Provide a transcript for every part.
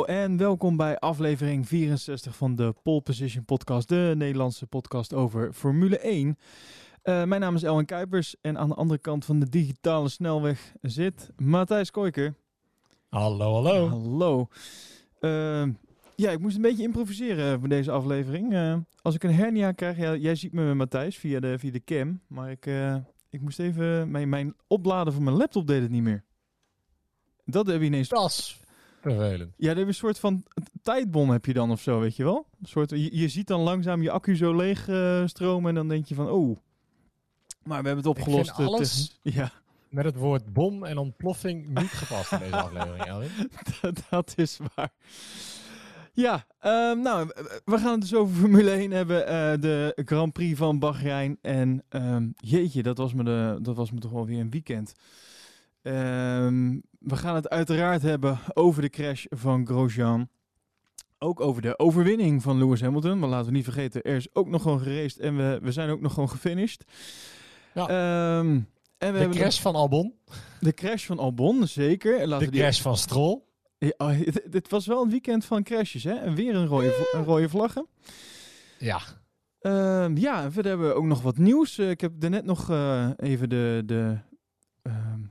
Hallo en welkom bij aflevering 64 van de Pole Position Podcast, de Nederlandse podcast over Formule 1. Uh, mijn naam is Elwin Kuipers en aan de andere kant van de digitale snelweg zit Matthijs Koiker. Hallo, hallo. Hallo. Uh, ja, ik moest een beetje improviseren voor deze aflevering. Uh, als ik een hernia krijg, ja, jij ziet me met Matthijs via de, via de cam, maar ik, ik moest even, mijn, mijn opladen van mijn laptop deed het niet meer. Dat heb je ineens... vervelend. Ja, er is een soort van tijdbom heb je dan of zo, weet je wel? Een soort, je, je ziet dan langzaam je accu zo leeg uh, stromen en dan denk je van, oh. Maar we hebben het opgelost. Ik vind alles ja. met het woord bom en ontploffing niet gepast in deze aflevering, Elwin. dat, dat is waar. Ja, um, nou, we gaan het dus over Formule 1 hebben. Uh, de Grand Prix van Bahrein. En um, jeetje, dat was, me de, dat was me toch wel weer een weekend. Um, we gaan het uiteraard hebben over de crash van Grosjean. Ook over de overwinning van Lewis Hamilton. Maar laten we niet vergeten, er is ook nog gewoon geraced en we, we zijn ook nog gewoon gefinished. Ja. Um, en we de crash van Albon. De crash van Albon, zeker. Laten de crash van Stroll. Ja, oh, dit, was wel een weekend van crashes, hè? En weer een rode, een rode vlaggen. Ja. Uh, ja, en verder hebben we ook nog wat nieuws. Uh, ik heb er net nog uh, even de, Ehm, de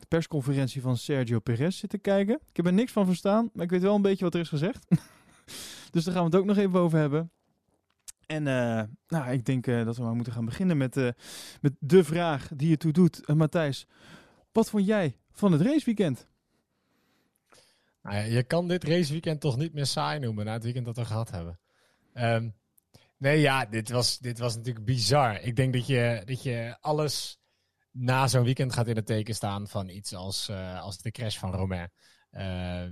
persconferentie van Sergio Perez zitten kijken. Ik heb er niks van verstaan, maar ik weet wel een beetje wat er is gezegd. dus daar gaan we het ook nog even over hebben. En uh, nou, ik denk uh, dat we maar moeten gaan beginnen met, uh, met de vraag die je toe doet. Matthijs, wat vond jij van het raceweekend? Nou ja, je kan dit raceweekend toch niet meer saai noemen na het weekend dat we gehad hebben. Um, nee, ja, dit was, dit was natuurlijk bizar. Ik denk dat je, dat je alles na zo'n weekend gaat in het teken staan van iets als, uh, als de crash van Romain. Uh,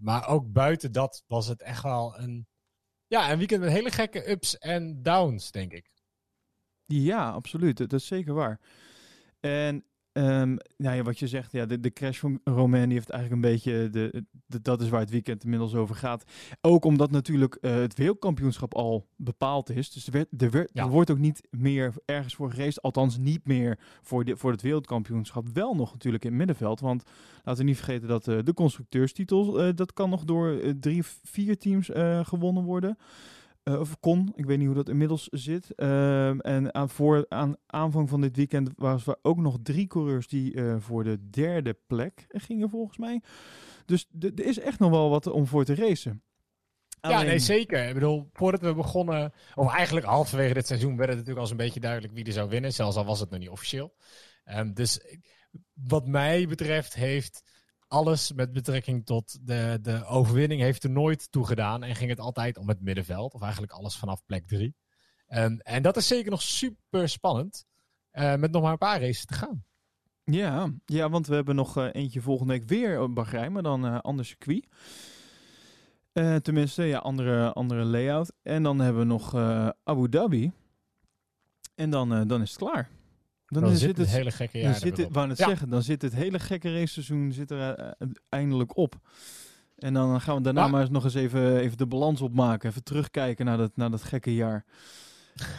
maar ook buiten dat was het echt wel een, ja, een weekend met hele gekke ups en downs, denk ik. Ja, absoluut. Dat is zeker waar. En Um, nou ja, wat je zegt, ja, de, de crash van Romain die heeft eigenlijk een beetje, de, de, dat is waar het weekend inmiddels over gaat. Ook omdat natuurlijk uh, het wereldkampioenschap al bepaald is. Dus er, werd, er, werd, ja. er wordt ook niet meer ergens voor gereest, althans niet meer voor, de, voor het wereldkampioenschap. Wel nog natuurlijk in het middenveld, want laten we niet vergeten dat uh, de constructeurstitel, uh, dat kan nog door drie, vier teams gewonnen worden. Uh, of kon, ik weet niet hoe dat inmiddels zit. Uh, en aan, voor, aan aanvang van dit weekend waren er ook nog drie coureurs die uh, voor de derde plek gingen volgens mij. Dus er is echt nog wel wat om voor te racen. Alleen... Ja, nee, zeker. Ik bedoel, voordat we begonnen, of eigenlijk halverwege dit seizoen, werd het natuurlijk al een beetje duidelijk wie er zou winnen. Zelfs al was het nog niet officieel. Um, dus wat mij betreft heeft alles met betrekking tot de, de overwinning heeft er nooit toe gedaan. En ging het altijd om het middenveld. Of eigenlijk alles vanaf plek drie. Um, en dat is zeker nog super spannend. Uh, met nog maar een paar races te gaan. Ja, ja want we hebben nog uh, eentje volgende week weer op Bahrein. Maar dan uh, ander circuit. tenminste, ja, andere, andere layout. En dan hebben we nog Abu Dhabi. En dan, dan is het klaar. Dan, dan zit het, hele gekke jaar dan zit het, het zeggen, dan zit het hele gekke race seizoen zit er uh, eindelijk op. En dan gaan we daarna maar, maar eens nog eens even, even de balans opmaken. Even terugkijken naar dat, naar dat gekke jaar.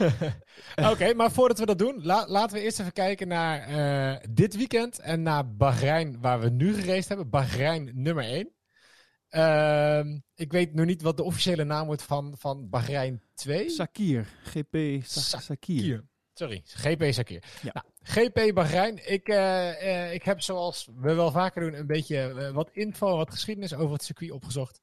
Oké, maar voordat we dat doen, la laten we eerst even kijken naar uh, dit weekend en naar Bahrein, waar we nu gereisd hebben. Bahrein nummer 1. Uh, ik weet nog niet wat de officiële naam wordt van, van Bahrein 2. Sakir, GP Sa Sakir. Sorry, GP Sakir. Ja. Nou, GP Bahrein. Ik, uh, uh, ik heb zoals we wel vaker doen een beetje uh, wat info, wat geschiedenis over het circuit opgezocht.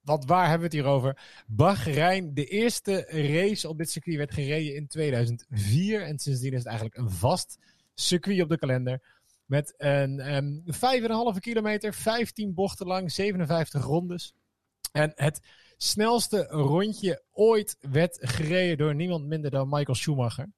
Want waar hebben we het hier over? Bahrein, de eerste race op dit circuit werd gereden in 2004. En sindsdien is het eigenlijk een vast circuit op de kalender. Met een um, ehm, 5,5 kilometer, 15 bochten lang, 57 rondes. En het snelste rondje ooit werd gereden door niemand minder dan Michael Schumacher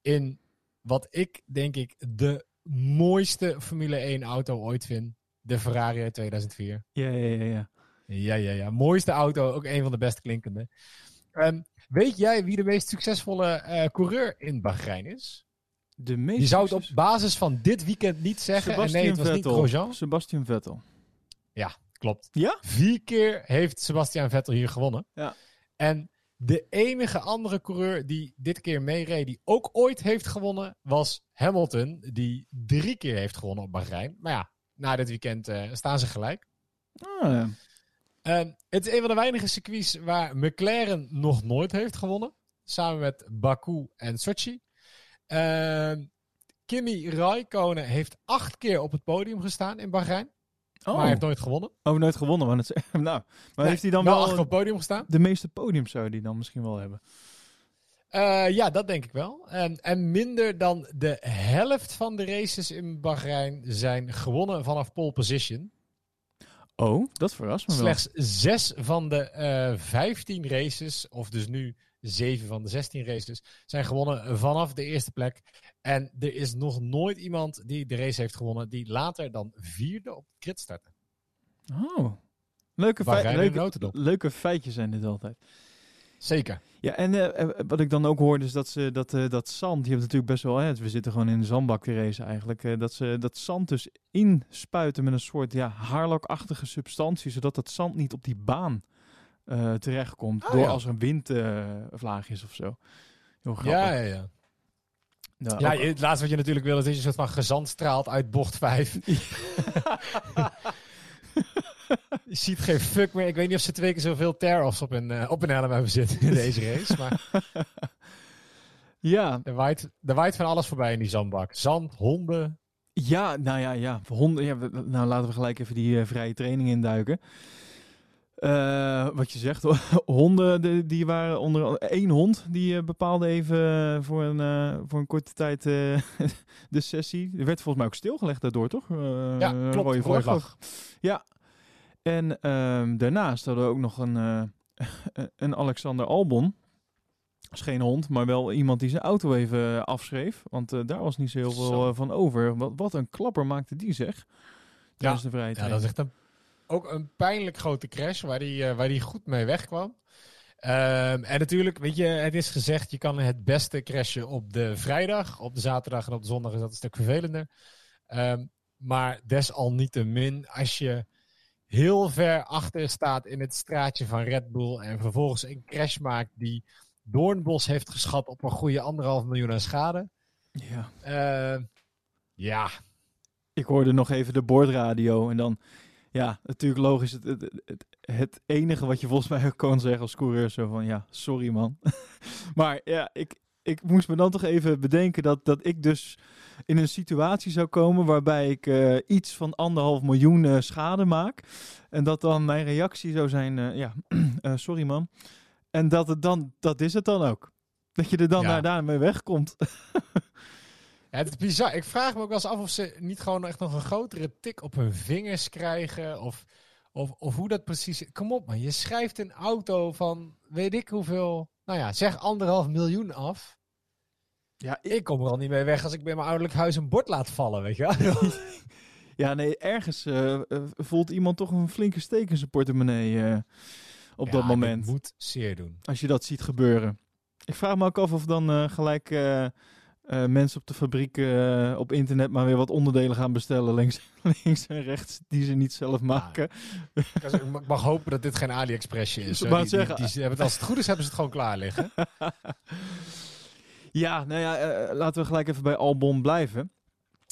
in wat ik denk ik de mooiste Formule 1 auto ooit vind. De Ferrari uit 2004. Ja, ja, ja, ja. Ja, ja, ja. Mooiste auto, ook een van de best klinkende. Um, weet jij wie de meest succesvolle uh, coureur in Bahrein is? De meest Je zou het op basis van dit weekend niet zeggen. Sebastian en nee, het was Vettel. niet Grosjean. Sebastian Vettel. Ja, klopt. Ja? Vier keer heeft Sebastian Vettel hier gewonnen. Ja. En de enige andere coureur die dit keer meereed, die ook ooit heeft gewonnen, was Hamilton, die drie keer heeft gewonnen op Bahrein. Maar ja, na dit weekend uh, staan ze gelijk. Ah, ja. Ehm, het is een van de weinige circuits waar McLaren nog nooit heeft gewonnen. Samen met Baku en Sochi. Ehm, Kimi Raikkonen heeft acht keer op het podium gestaan in Bahrein. Maar hij heeft nooit gewonnen. Oh, nooit gewonnen. Maar, het, nou, maar Nee, heeft hij dan wel wel acht keer op het podium gestaan? de meeste podiums zou hij dan misschien wel hebben? Eh, ja, dat denk ik wel. En, en minder dan de helft van de races in Bahrein zijn gewonnen vanaf pole position. Oh, dat verrast me wel. Slechts zes van de eh 15 races, of dus nu zeven van de 16 races, zijn gewonnen vanaf de eerste plek. En er is nog nooit iemand die de race heeft gewonnen die later dan vierde op de grid startte. Oh, leuke, leuke, leuke feitjes zijn dit altijd. Zeker. Ja, en eh, eh, wat ik dan ook hoorde is dat ze dat, eh, dat zand, je hebt natuurlijk best wel, hè, we zitten gewoon in een zandbak te racen eigenlijk, dat ze dat zand dus inspuiten met een soort ja, haarlakachtige substantie, zodat dat zand niet op die baan eh, terechtkomt, Oh, door ja. als er een windvlaag is of zo. Heel grappig. Ja, ja, ja. Nou, Ja, je- het laatste wat je natuurlijk wil is dat je een soort van gezand straalt uit bocht 5. je ziet geen fuck meer. Ik weet niet of ze twee keer zoveel tear-offs op een, eh, op een helm hebben zitten in deze race. Maar ja, er waait, er waait van alles voorbij in die zandbak. Zand, honden. Ja, nou ja, ja. Honden, ja nou, laten we gelijk even die eh, vrije training induiken. Eh, wat je zegt, honden, de, die waren onder één hond die eh, bepaalde even eh, voor een, voor een korte tijd de sessie. Er werd volgens mij ook stilgelegd daardoor, toch? Ja, klopt. rode vlag. vlag. Ja. En ehm, daarnaast hadden we ook nog een, een Alexander Albon. Dat is geen hond, maar wel iemand die zijn auto even afschreef. Want daar was niet zo heel veel van over. Wat, wat een klapper maakte die zeg. Tijdens de Ja, dat is echt een, ook een pijnlijk grote crash waar die, eh, waar die goed mee wegkwam. Ehm, en natuurlijk, weet je, het is gezegd, je kan het beste crashen op de vrijdag. Op de zaterdag en op de zondag is dat een stuk vervelender. Ehm, maar desalniettemin, als je heel ver achter staat in het straatje van Red Bull en vervolgens een crash maakt die Doornbos heeft geschat op een goede anderhalf miljoen aan schade. Ja. Ehm, ja, Ik hoorde nog even de boordradio en dan... Ja, natuurlijk logisch. Het, het, het, het enige wat je volgens mij ook kan zeggen als coureur zo van... Ja, sorry man. maar ja, ik, ik moest me dan toch even bedenken dat, dat ik dus in een situatie zou komen... waarbij ik eh, iets van anderhalf miljoen eh, schade maak. En dat dan mijn reactie zou zijn... eh, ja, sorry man. En dat, het dan, dat is het dan ook. Dat je er dan Ja. daarmee wegkomt. Ja, het is bizar. Ik vraag me ook wel eens af of ze niet gewoon echt nog een grotere tik op hun vingers krijgen. Of, of, of hoe dat precies... Kom op man, je schrijft een auto van weet ik hoeveel... Nou ja, zeg anderhalf miljoen af. Ja, Ik kom er al niet mee weg als ik bij mijn ouderlijk huis een bord laat vallen, weet je wel. Ja, nee, ergens eh, eh, voelt iemand toch een flinke steek in zijn portemonnee eh, op Ja, dat moment. moet zeer doen. Als je dat ziet gebeuren. Ik vraag me ook af of dan gelijk eh, mensen op de fabriek eh, op internet maar weer wat onderdelen gaan bestellen links, links en rechts die ze niet zelf maken. Ik ik mag hopen dat dit geen AliExpressje is. Die, die, zeggen. die- die hebben het- als het goed is, hebben ze het gewoon klaar liggen. Ja, nou ja, eh, laten we gelijk even bij Albon blijven.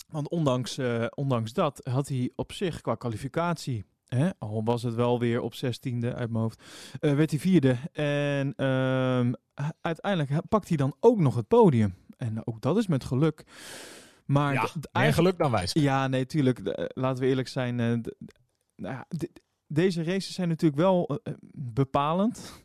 Want ondanks, eh, ondanks dat had hij op zich qua kwalificatie, hè, al was het wel weer op 16e uit mijn hoofd, eh, werd hij vierde. En ehm, uiteindelijk pakt hij dan ook nog het podium. En ook dat is met geluk. Maar Ja, Meer geluk dan wijs. ja, nee, tuurlijk. eh, laten we eerlijk zijn. eh, nou ja, deze races zijn natuurlijk wel eh, bepalend.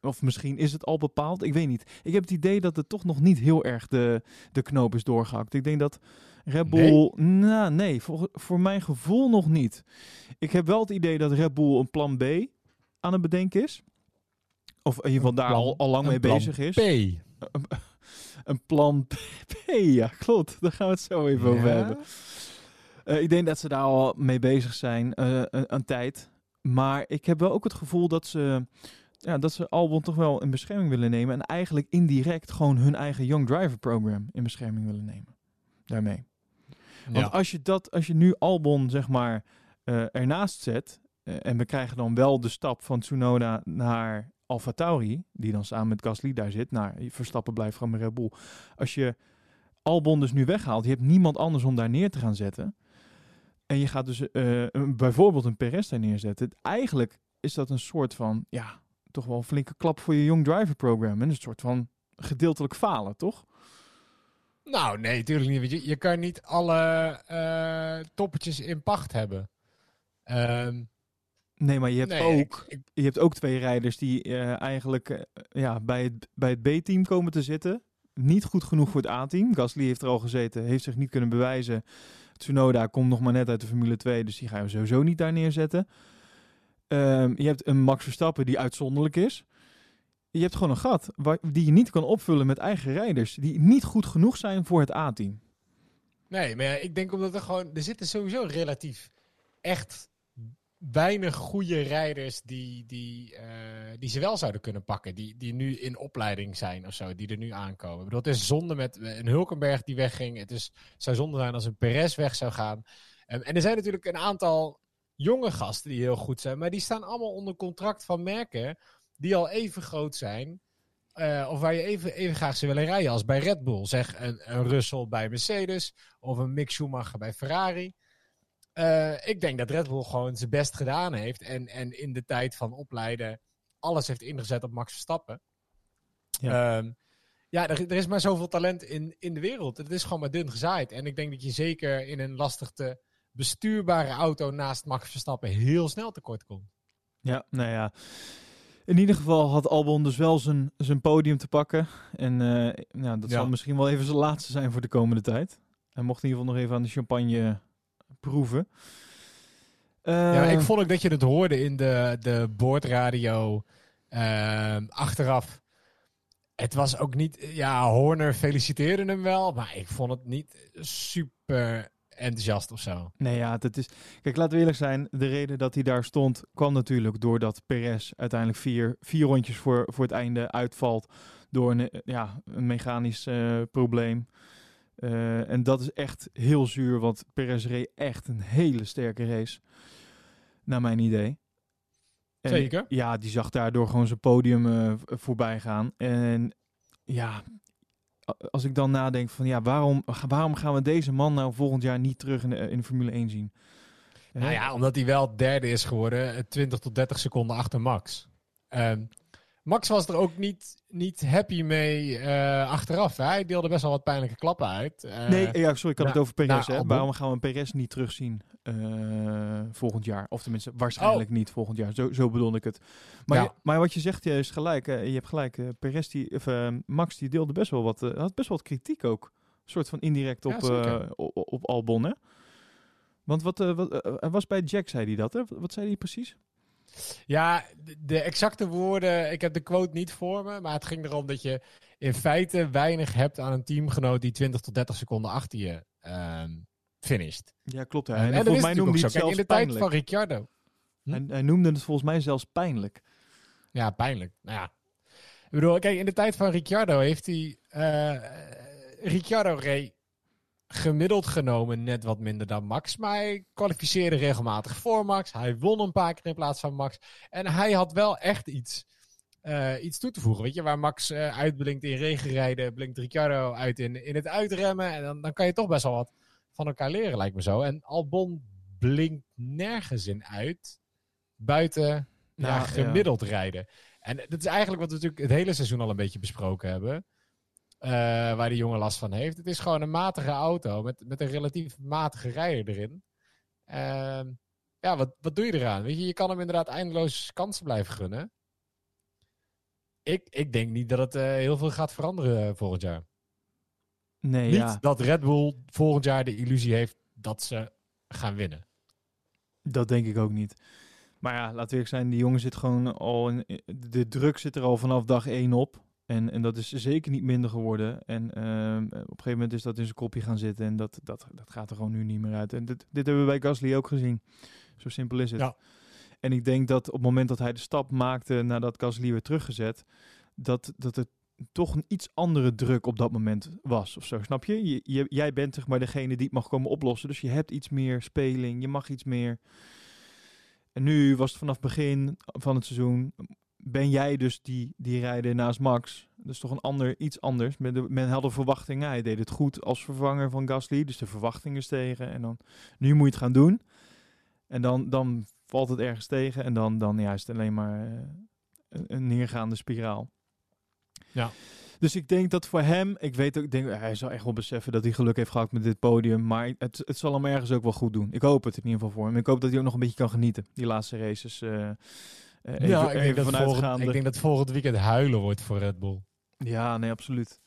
Of misschien is het al bepaald. Ik weet niet. Ik heb het idee dat het toch nog niet heel erg de, de knoop is doorgehakt. Ik denk dat Red Bull... Nou, nee. Voor, voor mijn gevoel nog niet. Ik heb wel het idee dat Red Bull een plan B aan het bedenken is. Of in ieder geval daar plan- al, al lang mee plan bezig is. P. Een plan P, ja, klopt. Daar gaan we het zo even over hebben. Eh, ik denk dat ze daar al mee bezig zijn, eh, een, een tijd. Maar ik heb wel ook het gevoel dat ze, ja, dat ze Albon toch wel in bescherming willen nemen. En eigenlijk indirect gewoon hun eigen Young Driver Program in bescherming willen nemen. Daarmee. Want Ja. als, je dat, als je nu Albon, zeg maar, eh, ernaast zet. en we krijgen dan wel de stap van Tsunoda naar Alfa Tauri. Die dan samen met Gasly daar zit. Nou, Verstappen blijft gewoon met Red Bull. Als je Albon dus nu weghaalt. Je hebt niemand anders om daar neer te gaan zetten. En je gaat dus eh, bijvoorbeeld een Perez daar neerzetten. Eigenlijk is dat een soort van, ja, toch wel een flinke klap voor je Young Driver program. En een soort van gedeeltelijk falen, toch? Nou, nee, natuurlijk niet. Je, je kan niet alle uh, toppetjes in pacht hebben. Um, nee, maar je hebt, ook, je hebt ook twee rijders die uh, eigenlijk uh, ja, bij het, bij het B-team komen te zitten. Niet goed genoeg voor het A-team. Gasly heeft er al gezeten, heeft zich niet kunnen bewijzen. Tsunoda komt nog maar net uit de Formule 2, dus die gaan we sowieso niet daar neerzetten. Um, je hebt een Max Verstappen die uitzonderlijk is. Je hebt gewoon een gat waar, die je niet kan opvullen met eigen rijders die niet goed genoeg zijn voor het A-team. Nee, maar ja, ik denk omdat er gewoon er zitten sowieso relatief echt weinig goede rijders die, die, uh, die ze wel zouden kunnen pakken. Die, die nu in opleiding zijn of zo, die er nu aankomen. Ik bedoel, het is zonde met een Hulkenberg die wegging. Het, is, zou zonde zijn als een Perez weg zou gaan. Um, en er zijn natuurlijk een aantal jonge gasten die heel goed zijn. Maar die staan allemaal onder contract van merken die al even groot zijn. Uh, of waar je even, even graag zou willen rijden als bij Red Bull. Zeg een, een Russell bij Mercedes of een Mick Schumacher bij Ferrari. Uh, ik denk dat Red Bull gewoon zijn best gedaan heeft. En, en in de tijd van opleiden alles heeft ingezet op Max Verstappen. Ja, um, ja er, er, is maar zoveel talent in, in de wereld. Het is gewoon maar dun gezaaid. En ik denk dat je zeker in een lastig te bestuurbare auto naast Max Verstappen heel snel tekort komt. Ja, nou ja. In ieder geval had Albon dus wel zijn, zijn podium te pakken. En uh, nou, dat ja. zal misschien wel even zijn laatste zijn voor de komende tijd. Hij mocht in ieder geval nog even aan de champagne proeven. Uh, ja, ik vond ook dat je het hoorde in de, de boordradio uh, achteraf. Het was ook niet... Ja, Horner feliciteerde hem wel, maar ik vond het niet super enthousiast of zo. Nee, ja, dat is. Kijk, laten we eerlijk zijn. De reden dat hij daar stond kwam natuurlijk doordat Perez uiteindelijk vier, vier rondjes voor, voor het einde uitvalt door een, ja, een mechanisch uh, probleem. Uh, en dat is echt heel zuur, want Perez reed echt een hele sterke race, naar mijn idee. En, Zeker. Ja, die zag daardoor gewoon zijn podium uh, voorbij gaan. En ja, als ik dan nadenk van ja, waarom, waarom gaan we deze man nou volgend jaar niet terug in de, in de Formule 1 zien? Nou ja, omdat hij wel derde is geworden, 20 tot 30 seconden achter Max. Um, Max was er ook niet, niet happy mee uh, achteraf. Hè? Hij deelde best wel wat pijnlijke klappen uit. Uh, nee, ja, sorry, ik had nou, het over Perez. Nou, Waarom gaan we een Perez niet terugzien uh, volgend jaar? Of tenminste, waarschijnlijk oh. niet volgend jaar. Zo, zo bedoel ik het. Maar, ja. je, maar wat je zegt, je is gelijk. je hebt gelijk. Perez, die, of, Max, die deelde best wel wat, had best wel wat kritiek ook. Een soort van indirect op, ja, op, op Albon, hè? Want wat, wat was bij Jack, zei hij dat, hè? Wat zei hij precies? Ja, de exacte woorden, ik heb de quote niet voor me, maar het ging erom dat je in feite weinig hebt aan een teamgenoot die 20 tot 30 seconden achter je um, finisht. Ja, klopt. Hè. En, en volgens mij noemde hij het zelfs in de pijnlijk. tijd van Ricciardo. Hm? Hij, hij, noemde het volgens mij zelfs pijnlijk. Ja, pijnlijk. Nou ja. Ik bedoel, kijk, in de tijd van Ricciardo heeft hij... Uh, Ricciardo reed gemiddeld genomen net wat minder dan Max. Maar hij kwalificeerde regelmatig voor Max. Hij won een paar keer in plaats van Max. En hij had wel echt iets, uh, iets toe te voegen. Weet je, waar Max uh, uitblinkt in regenrijden, blinkt Ricciardo uit in, in het uitremmen. En dan, dan kan je toch best wel wat van elkaar leren, lijkt me zo. En Albon blinkt nergens in uit, buiten ja, gemiddeld ja. rijden. En dat is eigenlijk wat we natuurlijk het hele seizoen al een beetje besproken hebben. Uh, waar die jongen last van heeft. Het is gewoon een matige auto met, met een relatief matige rijder erin. Uh, ja, wat, wat doe je eraan? Weet je, je kan hem inderdaad eindeloos kansen blijven gunnen. Ik, ik denk niet dat het uh, heel veel gaat veranderen volgend jaar. Nee, niet ja. dat Red Bull volgend jaar de illusie heeft dat ze gaan winnen. Dat denk ik ook niet. Maar ja, laten we zijn, die jongen zit gewoon al in, de druk zit er al vanaf dag 1 op. En, en dat is zeker niet minder geworden. En uh, op een gegeven moment is dat in zijn kopje gaan zitten. En dat, dat, dat gaat er gewoon nu niet meer uit. En dit, dit hebben we bij Gasly ook gezien. Zo simpel is het. Ja. En ik denk dat op het moment dat hij de stap maakte nadat Gasly werd teruggezet, dat, dat het toch een iets andere druk op dat moment was. Of zo, snap je? je, je jij bent zeg maar degene die het mag komen oplossen. Dus je hebt iets meer speling, je mag iets meer. En nu was het vanaf het begin van het seizoen ben jij dus die, die rijder naast Max. Dat is toch een ander, iets anders. Men, de, men had de verwachtingen. Hij deed het goed als vervanger van Gasly. Dus de verwachtingen stegen. En dan, nu moet je het gaan doen. En dan, dan valt het ergens tegen en dan, dan ja, is het alleen maar eh, een, een neergaande spiraal. Ja. Dus ik denk dat voor hem, ik weet ook, ik denk, hij zal echt wel beseffen dat hij geluk heeft gehad met dit podium. Maar het, het zal hem ergens ook wel goed doen. Ik hoop het in ieder geval voor hem. Ik hoop dat hij ook nog een beetje kan genieten, die laatste races. eh, even, ja, ik denk, even dat volgend, ik denk dat volgend weekend huilen wordt voor Red Bull. Ja, nee, absoluut.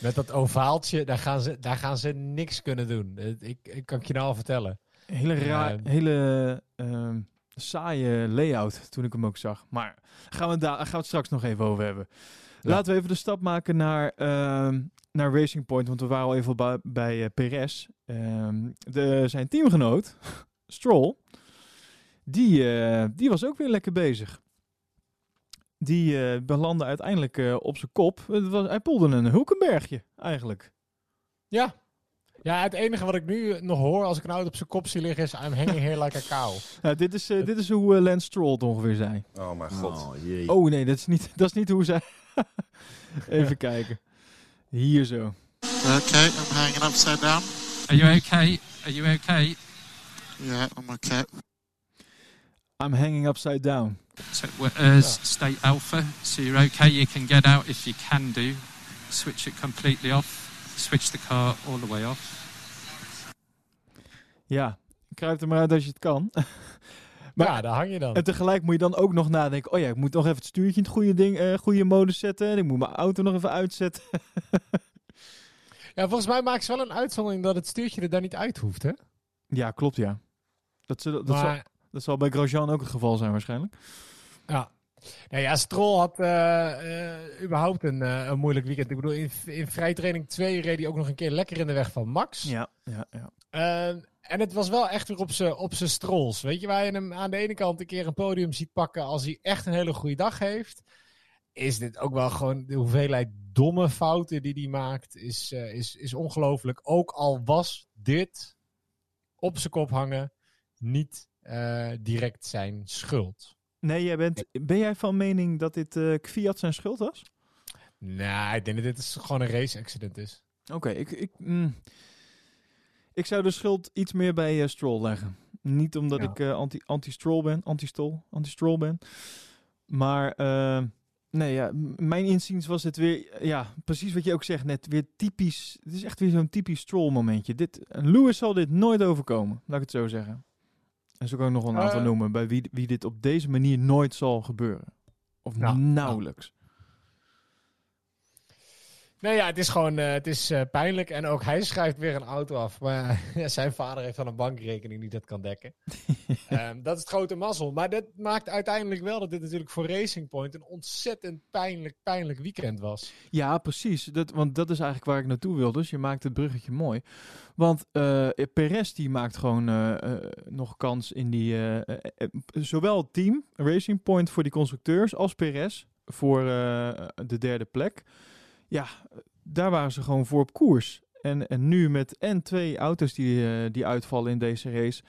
Met dat ovaaltje, daar gaan ze, daar gaan ze niks kunnen doen. Eh, Ik, ik kan je nou al vertellen. Hele raar, Ja. hele ehm, saaie layout toen ik hem ook zag. Maar gaan we, daar gaan we het straks nog even over hebben. Ja. Laten we even de stap maken naar, ehm, naar Racing Point, want we waren al even bij, bij eh, Perez. Ehm, de, zijn teamgenoot, Stroll, die, eh, die was ook weer lekker bezig. Die eh, belandde uiteindelijk eh, op zijn kop. Het was, hij poelde een Hulkenbergje, eigenlijk. Ja. Ja, het enige wat ik nu nog hoor als ik een auto op zijn kop zie liggen is I'm hanging here like a cow. Nou, dit, is, eh, dit is hoe Lance Stroll het ongeveer zei. Oh mijn god. Oh, jee. Oh nee, dat is niet, dat is niet hoe zij. Even kijken. Hier zo. Okay, I'm hanging upside down. Are you okay? Are you okay? Yeah, I'm okay. I'm hanging upside down. So, uh, state alpha. So you're okay. You can get out if you can do. Switch it completely off. Switch the car all the way off. Ja, kruip er maar uit als je het kan. Maar- ja, daar hang je dan. En tegelijk moet je dan ook nog nadenken. Oh ja, ik moet nog even het stuurtje in het goede, ding, eh, goede modus zetten. En ik moet mijn auto nog even uitzetten. Ja, volgens mij maken ze wel een uitzondering dat het stuurtje er daar niet uit hoeft, hè? ja, klopt ja. Dat, zal- dat, dat zal bij Grosjean ook het geval zijn waarschijnlijk. ja. Nou ja, Stroll had eh, eh, überhaupt een, eh, een moeilijk weekend. Ik bedoel, in, in vrijtraining 2 reed hij ook nog een keer lekker in de weg van Max. Ja, ja, ja. Eh, en het was wel echt weer op zijn op strolls. Weet je, waar je hem aan de ene kant een keer een podium ziet pakken als hij echt een hele goede dag heeft. Is dit ook wel gewoon de hoeveelheid domme fouten die hij maakt, is, is, is ongelooflijk. Ook al was dit op zijn kop hangen niet eh, direct zijn schuld. Nee, jij bent, ben jij van mening dat dit eh Kviat zijn schuld was? Nou, ik denk dat dit is gewoon een race accident is. Oké, ik, ik, mm, ik zou de schuld iets meer bij eh, Stroll leggen. Niet omdat Ja. ik anti- anti-Stroll ben, anti-Stroll, anti-Stroll ben. Maar nee, ja, mijn inziens was het weer, ja, precies wat je ook zegt net, weer typisch. Het is echt weer zo'n typisch Stroll momentje. Dit, Lewis zal dit nooit overkomen, laat ik het zo zeggen. En zo kan ik nog wel een aantal Eh. noemen bij wie, wie dit op deze manier nooit zal gebeuren. Of Nou, nauwelijks. Nee, ja, het is gewoon eh, het is, eh, pijnlijk. En ook hij schrijft weer een auto af. Maar ja, zijn vader heeft dan een bankrekening die dat kan dekken. Ehm, dat is het grote mazzel. Maar dat maakt uiteindelijk wel dat dit natuurlijk voor Racing Point een ontzettend pijnlijk, pijnlijk weekend was. Ja, precies. Dat, want dat is eigenlijk waar ik naartoe wil. Dus je maakt het bruggetje mooi. Want eh Perez die maakt gewoon nog kans in die... zowel het team, Racing Point voor die constructeurs, als Perez voor de derde plek. Ja, daar waren ze gewoon voor op koers. En, en nu met en twee auto's die, eh, die uitvallen in deze race...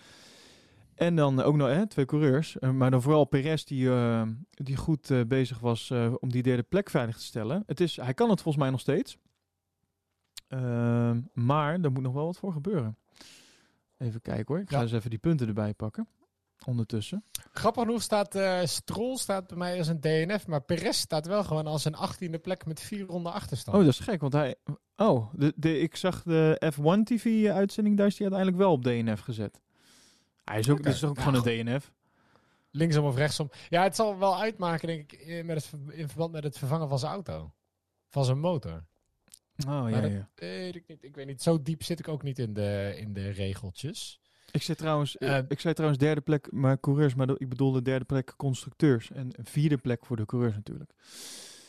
En dan ook nog hè, twee coureurs. Eh, maar dan vooral Perez die, eh, die goed bezig was om die derde plek veilig te stellen. Het is, hij kan het volgens mij nog steeds. Ehm, maar er moet nog wel wat voor gebeuren. Even kijken hoor. Ik ga Ja. eens even die punten erbij pakken. Ondertussen. Grappig genoeg staat eh Stroll staat bij mij als een DNF. Maar Perez staat wel gewoon als een achttiende plek met vier ronden achterstand. Oh, dat is gek. Want hij... Oh, de, de, ik zag de F1 TV-uitzending. Daar is hij uiteindelijk wel op DNF gezet. Hij is ook, dit is ook Nou, gewoon een DNF. Linksom of rechtsom. Ja, het zal wel uitmaken, denk ik, in- met het, in verband met het vervangen van zijn auto. Van zijn motor. Oh, ja, dat- ja. Weet ik niet. Ik weet niet. Zo diep zit ik ook niet in de, in de regeltjes. Ik zei trouwens, Eh, ik zei trouwens derde plek maar coureurs, maar ik bedoelde derde plek constructeurs. En een vierde plek voor de coureurs natuurlijk.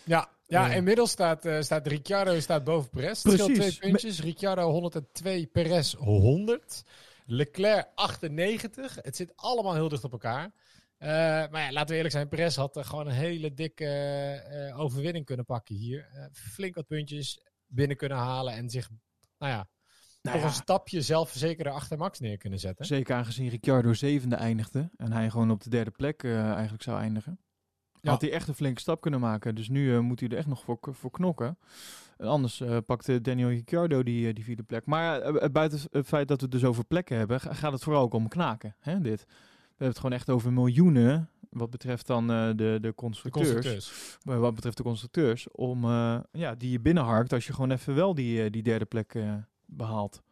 Ja, ja Eh. inmiddels staat, eh, staat Ricciardo staat boven Perez. Scheelt Precies. twee puntjes. Ricciardo 102, Perez 100. Leclerc 98. Het zit allemaal heel dicht op elkaar. Maar ja, laten we eerlijk zijn. Perez had eh, gewoon een hele dikke overwinning kunnen pakken hier. Flink wat puntjes binnen kunnen halen. En zich, nou ja, Nou ja, een stapje zelfverzekerder achter Max neer kunnen zetten. Zeker aangezien Ricciardo zevende eindigde en hij gewoon op de derde plek eh, eigenlijk zou eindigen. Ja. Had hij echt een flinke stap kunnen maken. Dus nu eh, moet hij er echt nog voor, voor knokken. En anders eh, pakte Daniel Ricciardo die, die vierde plek. Maar buiten het feit dat we het dus over plekken hebben, ga- gaat het vooral ook om knaken. Hè, dit. hebben het gewoon echt over miljoenen. Wat betreft dan de, de De constructeurs. wat betreft de constructeurs. Om ja, die je binnenharkt als je gewoon even wel die, die derde plek behaalt.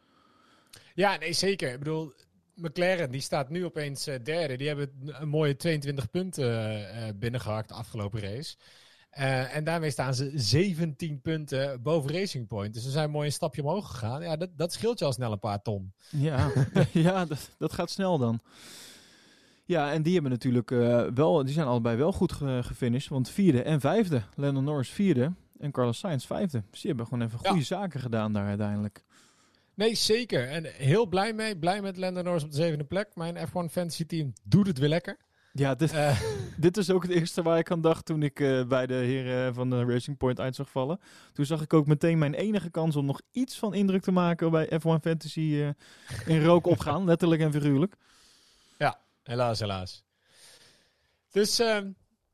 Ja, nee, zeker. Ik bedoel, McLaren die staat nu opeens eh, derde. Die hebben een mooie 22 punten eh, eh, binnengehakt de afgelopen race. Eh, en daarmee staan ze 17 punten boven Racing Point. Dus ze zijn mooi een stapje omhoog gegaan. Ja, dat, dat scheelt je al snel een paar ton. Ja, ja dat, dat gaat snel dan. Ja, en die hebben natuurlijk eh, wel, die zijn allebei wel goed ge- gefinished. Want vierde en vijfde. Lennon Norris vierde en Carlos Sainz vijfde. Dus die hebben gewoon even Ja. goede zaken gedaan daar uiteindelijk. Nee, zeker. En heel blij mee. Blij met Lando Norris op de zevende plek. Mijn F1 Fantasy team doet het weer lekker. Ja, dit, Eh, dit is ook het eerste waar ik aan dacht toen ik eh, bij de heren van de Racing Point uit zag vallen. Toen zag ik ook meteen mijn enige kans om nog iets van indruk te maken bij F1 Fantasy eh, in rook opgaan. letterlijk en figuurlijk. helaas, helaas. Dus, ehm,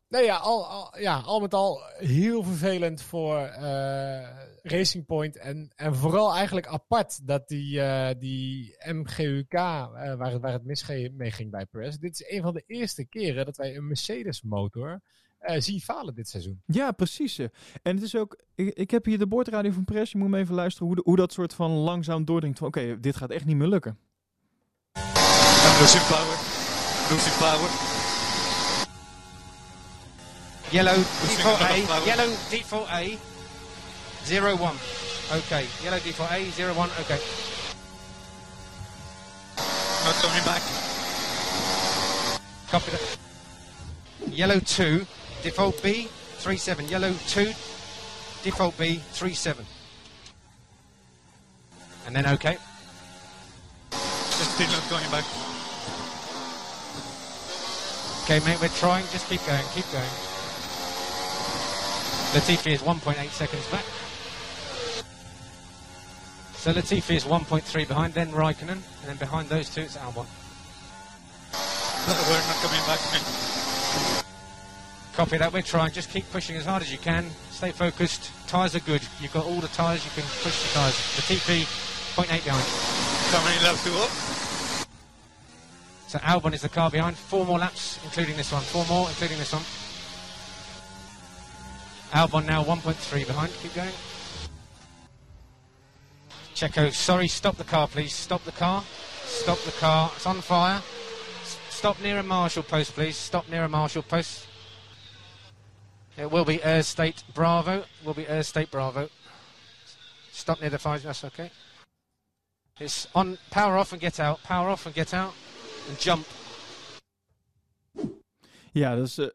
nee ja al, al, ja, al met al heel vervelend voor eh, Racing Point. En, en vooral eigenlijk apart dat die, eh, die MGUK, eh, waar, het, waar het mis mee ging bij Perez. Dit is een van de eerste keren dat wij een Mercedes motor eh, zien falen dit seizoen. Ja, precies. En het is ook, ik, ik heb hier de boordradio van Press. Je moet me even luisteren hoe, de- hoe dat soort van langzaam doordringt. Van oké, dit gaat echt niet meer lukken. Losing power. Losing power. Yellow default a lot A. of power. Yellow default A. Zero one. Okay. Yellow default A. Zero one. Okay. Not coming back. Copy that. Yellow two. Default B. Three seven. Yellow two. Default B. Three seven. And then okay. Just still not coming back. Okay, mate. We're trying. Just keep going. Keep going. Latifi is 1.8 seconds back. So Latifi is 1.3 behind, then Raikkonen, and then behind those two it's Albon. We're not coming back, man. Copy that. We're trying. Just keep pushing as hard as you can. Stay focused. Tyres are good. You've got all the tyres. You can push the tyres. The TP 0.8 behind. Coming in lap two up. So Albon is the car behind. Four more laps, including this one. Four more, including this one. Albon now 1.3 behind. Keep going. Checo, sorry, stop the car, please. Stop the car. Stop the car. It's on fire. S- Stop near a marshal post, please. Stop near a marshal post. It will be Air State Bravo. Will be Air State Bravo. Stop near the fire. That's okay. It's on. Power off and get out. Power off and get out. And jump. Yeah, dus eh,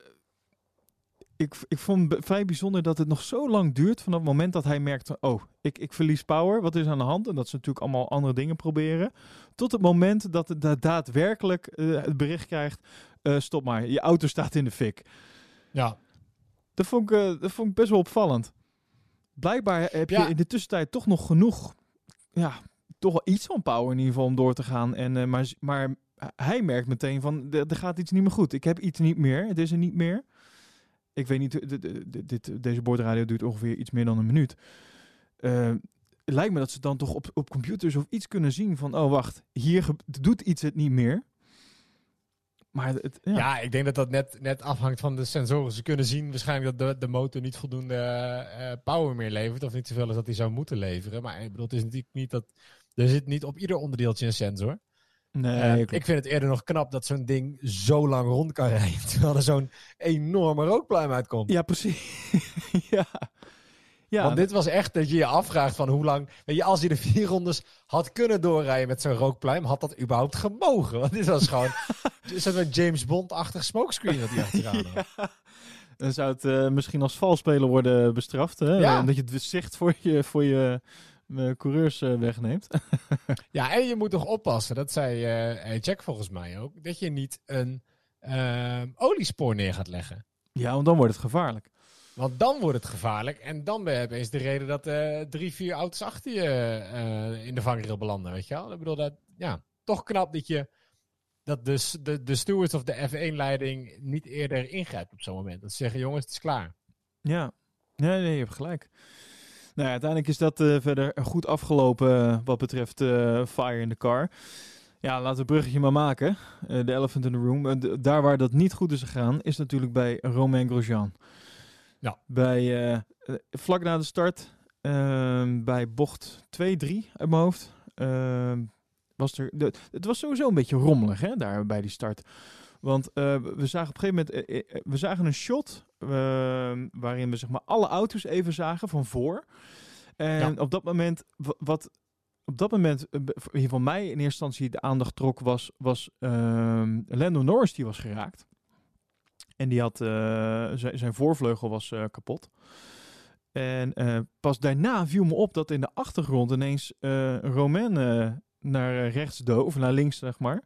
ik, ik vond het vrij bijzonder dat het nog zo lang duurt vanaf het moment dat hij merkt oh, ik, ik verlies power, wat is aan de hand? En dat ze natuurlijk allemaal andere dingen proberen. Tot het moment dat het da- daadwerkelijk eh, het bericht krijgt, eh, stop maar, je auto staat in de fik. Ja. Dat vond ik, eh, dat vond ik best wel opvallend. Blijkbaar heb Ja. je in de tussentijd toch nog genoeg, ja, toch wel iets van power in ieder geval om door te gaan. En, maar, maar hij merkt meteen van, er gaat iets niet meer goed. Ik heb iets niet meer, het is er niet meer. Ik weet niet, de- dit, deze boordradio duurt ongeveer iets meer dan een minuut. Eh, lijkt me dat ze dan toch op, op computers of iets kunnen zien van, oh wacht, hier doet iets het niet meer. Maar het, ja. Ik denk dat dat net, net afhangt van de sensoren. Ze kunnen zien waarschijnlijk dat de, de motor niet voldoende eh, power meer levert. Of niet zoveel als dat hij zou moeten leveren. Maar ik bedoel, het is natuurlijk niet dat... Er zit niet op ieder onderdeeltje een sensor. Nee, Eh, ik vind het eerder nog knap dat zo'n ding zo lang rond kan rijden. Terwijl er zo'n enorme rookpluim uitkomt. ja, precies. ja. Ja, Want dit was echt dat je je afvraagt van hoe lang... Weet je, als hij de vier rondes had kunnen doorrijden met zo'n rookpluim... had dat überhaupt gemogen. Want dit was gewoon... Is dat een James Bond-achtig smokescreen dat hij achteraan had. Ja. Dan zou het eh, misschien als valspeler worden bestraft. Hè? Ja. Dat je het zicht voor je, voor je eh, coureurs eh, wegneemt. Ja, en je moet toch oppassen, dat zei eh, Jack volgens mij ook, dat je niet een oliespoor neer gaat leggen. ja, want dan wordt het gevaarlijk. Want dan wordt het gevaarlijk en dan ben je opeens de reden dat eh, drie, vier auto's achter je eh, in de vangrail belanden, weet je wel? Ik bedoel, dat, ja, toch knap dat je, dat de, de, de stewards of de F1-leiding niet eerder ingrijpt op zo'n moment. Dat ze zeggen, jongens, het is klaar. Ja, nee, nee, je hebt gelijk. Nou ja, uiteindelijk is dat eh, verder goed afgelopen eh, wat betreft eh, fire in the car. Ja, laten we een bruggetje maar maken. De elephant in the room. Daar waar dat niet goed is gegaan, is natuurlijk bij Romain Grosjean. Ja. Bij, vlak na de start, ehm, bij bocht 2-3 uit mijn hoofd, ehm, was er... De, het was sowieso een beetje rommelig, hè, daar bij die start. Want we zagen op een gegeven moment, we zagen een shot waarin we zeg maar alle auto's even zagen van voor. En Ja. op dat moment, wa- wat op dat moment, eh, in ieder geval mij in eerste instantie de aandacht trok, was, was ehm Lando Norris die was geraakt. En die had, eh, zijn voorvleugel was eh, kapot. En eh, pas daarna viel me op dat in de achtergrond ineens eh Romain eh, naar eh, rechts dook, of naar links zeg maar.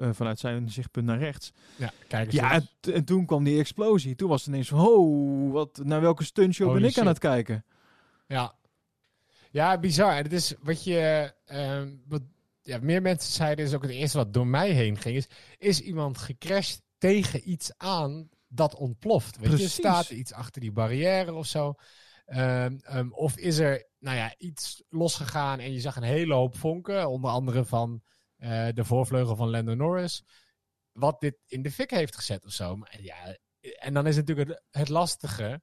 Eh, vanuit zijn zichtpunt naar rechts. Ja, kijk eens. Ja, en, toen kwam die explosie. Toen was het ineens van, oh, wat, naar welke stuntshow ben ik aan het kijken? Ja. Ja, bizar. En het is wat je. ehm, wat ja, meer mensen zeiden, is ook het eerste wat door mij heen ging. Is, is iemand gecrashed tegen iets aan dat ontploft? Weet je, Precies. staat er iets achter die barrière of zo? Ehm, ehm, of is er, nou ja, iets losgegaan en je zag een hele hoop vonken, onder andere van eh, de voorvleugel van Lando Norris, wat dit in de fik heeft gezet of zo. Maar ja, en dan is natuurlijk het, het lastige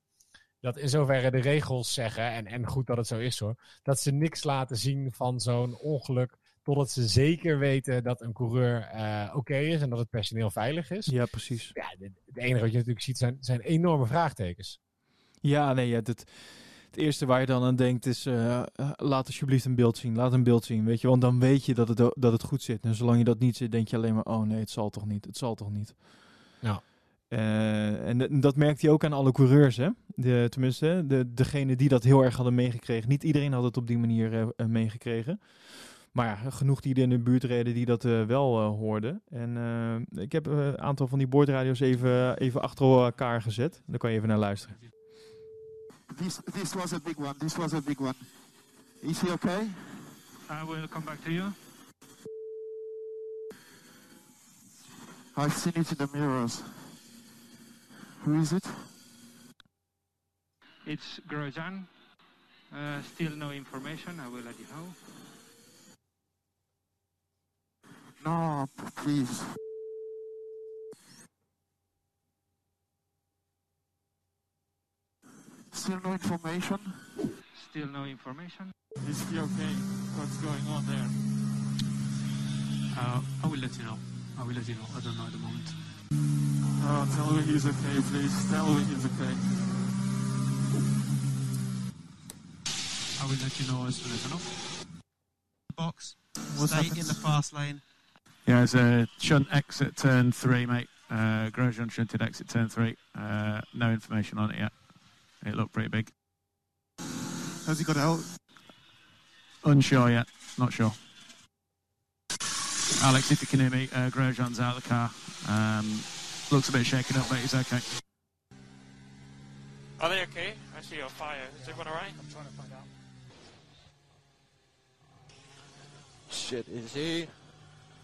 dat in zoverre de regels zeggen, en, en goed dat het zo is hoor, dat ze niks laten zien van zo'n ongeluk totdat ze zeker weten dat een coureur eh, oké is en dat het personeel veilig is. Ja, precies. Ja, het het enige wat je natuurlijk ziet zijn, zijn enorme vraagtekens. Ja, nee, ja, het, het eerste waar je dan aan denkt is, eh, laat alsjeblieft een beeld zien. Laat een beeld zien, weet je. Want dan weet je dat het, dat het goed zit. En zolang je dat niet zit, denk je alleen maar, oh nee, het zal toch niet. Het zal toch niet. Ja. Eh, en dat merkte hij ook aan alle coureurs, hè. De, tenminste, de, degene die dat heel erg hadden meegekregen. Niet iedereen had het op die manier meegekregen. Maar ja, genoeg die er in de buurt reden die dat wel hoorden. En ik heb een aantal van die boordradio's even, even achter elkaar gezet. Daar kan je even naar luisteren. This, this was a big one. This was a big one. Is he okay? I will come back to you. I've seen it in the mirrors. Who is it? It's Grosjean. Uh, still no information. I will let you know. No, please. Still no information? Still no information. Is he okay? What's going on there? Uh, I will let you know. I will let you know. I don't know at the moment. Oh, tell me he's okay, please. Tell me he's okay. I will let you know as soon as I know. box. What's Stay happened? in the fast lane. Yeah, it's a shunt exit turn three, mate. Uh, Grosjean shunted exit turn three. Uh, no information on it yet. It looked pretty big. Has he got out? Unsure yet. Not sure. Alex, if you can hear me, uh, Grosjean's out of the car. Um, looks a bit shaken up, but he's okay. Are they okay? I see a fire. Is everyone alright? I'm trying to find out. Shit, is he?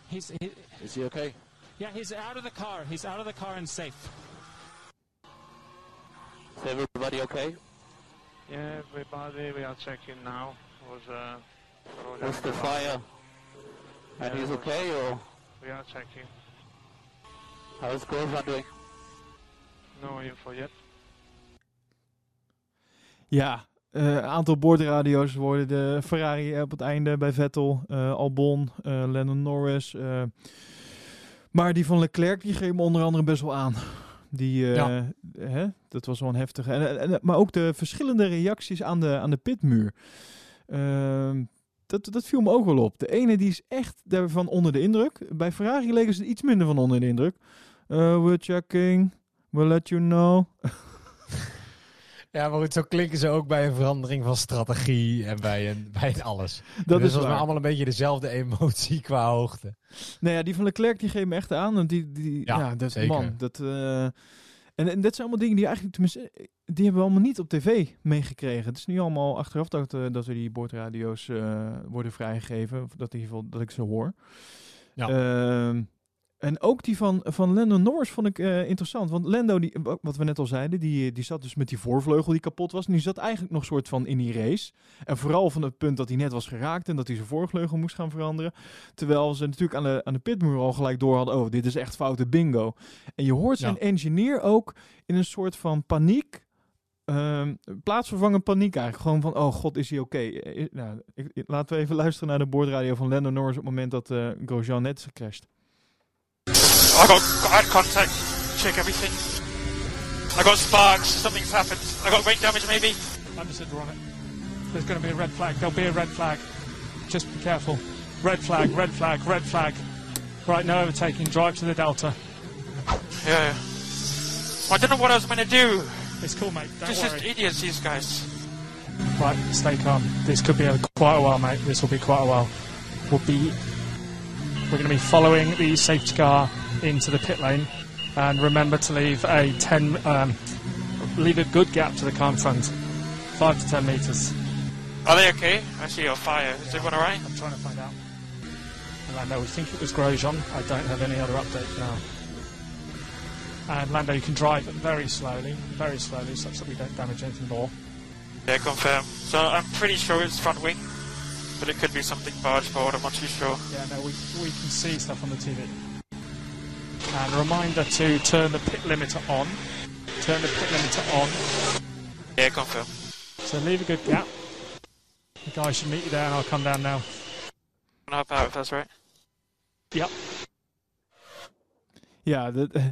He's he, Is he okay? yeah, he's out of the car. He's out of the car and safe. Is everybody okay? Yeah, everybody, we are checking now. Was uh, What's the fire? And he's okay, or We are checking. how's Grosjean doing? No info yet. Ja, eh, een aantal boordradio's worden de Ferrari op het einde bij Vettel, eh, Albon, eh Lennon Norris. eh. maar die van Leclerc, die greep me onder andere best wel aan. Die, eh, Ja. hè, dat was wel een heftige. En, en, maar ook de verschillende reacties aan de, aan de pitmuur. Ehm, dat, dat viel me ook wel op. De ene die is echt daarvan onder de indruk. Bij Ferrari leken ze iets minder van onder de indruk. Eh, we're checking, we'll let you know. Ja, maar goed, zo klinken ze ook bij een verandering van strategie en bij, een, bij het alles. Dat dus is allemaal een beetje dezelfde emotie qua hoogte. Nou ja, die van Leclerc die geeft me echt aan. Want die, die, ja, Ja, dat zeker. man. Dat, eh, en, en dat zijn allemaal dingen die eigenlijk, tenminste, die hebben we allemaal niet op tv meegekregen. Het is nu allemaal achteraf dat, eh, dat we die boordradio's eh, worden vrijgegeven. Dat in ieder geval dat ik ze hoor. Ja. En ook die van, van Lando Norris vond ik eh, interessant. Want Lando, die, wa- wat we net al zeiden, die, die zat dus met die voorvleugel die kapot was. En die zat eigenlijk nog soort van in die race. En vooral van het punt dat hij net was geraakt en dat hij zijn voorvleugel moest gaan veranderen. Terwijl ze natuurlijk aan de, aan de pitmuur al gelijk door hadden, oh, dit is echt foute bingo. En je hoort zijn Ja. engineer ook in een soort van paniek. ehm plaatsvervangend paniek eigenlijk. Gewoon van, oh god, is hij oké? Eh, nou, ik- ik- laten we even luisteren naar de boordradio van Lando Norris op het moment dat eh Grosjean net is gecrashed. I got eye contact. Check everything. I got sparks. Something's happened. I got rain damage, maybe. Understood, we're on it. There's going to be a red flag. There'll be a red flag. Just be careful. Red flag, red flag, red flag. Right, no overtaking. Drive to the delta. Yeah. yeah. I don't know what I was going to do. It's cool, mate. Don't Just, worry. just idiots, these guys. Right, stay calm. This could be a, quite a while, mate. This will be quite a while. We'll be. We're going to be following the safety car into the pit lane, and remember to leave a ten, um, leave a good gap to the car in front, five to ten meters. Are they okay? I see you're fire. Is everyone alright? I'm trying to find out. Lando, we think it was Grosjean. I don't have any other updates now. And Lando, you can drive very slowly, very slowly, such that we don't damage anything more. Yeah, confirm. So I'm pretty sure it's front wing, but it could be something barge board. I'm not too sure. Yeah, no, we, we can see stuff on the TV. And a reminder to turn the pit limiter on. Turn the pit limiter on. Yeah, confirm. So leave a good gap. The guy should meet you there, and I'll come down now. I'll help out if that's right. Yep. Ja, dat, eh,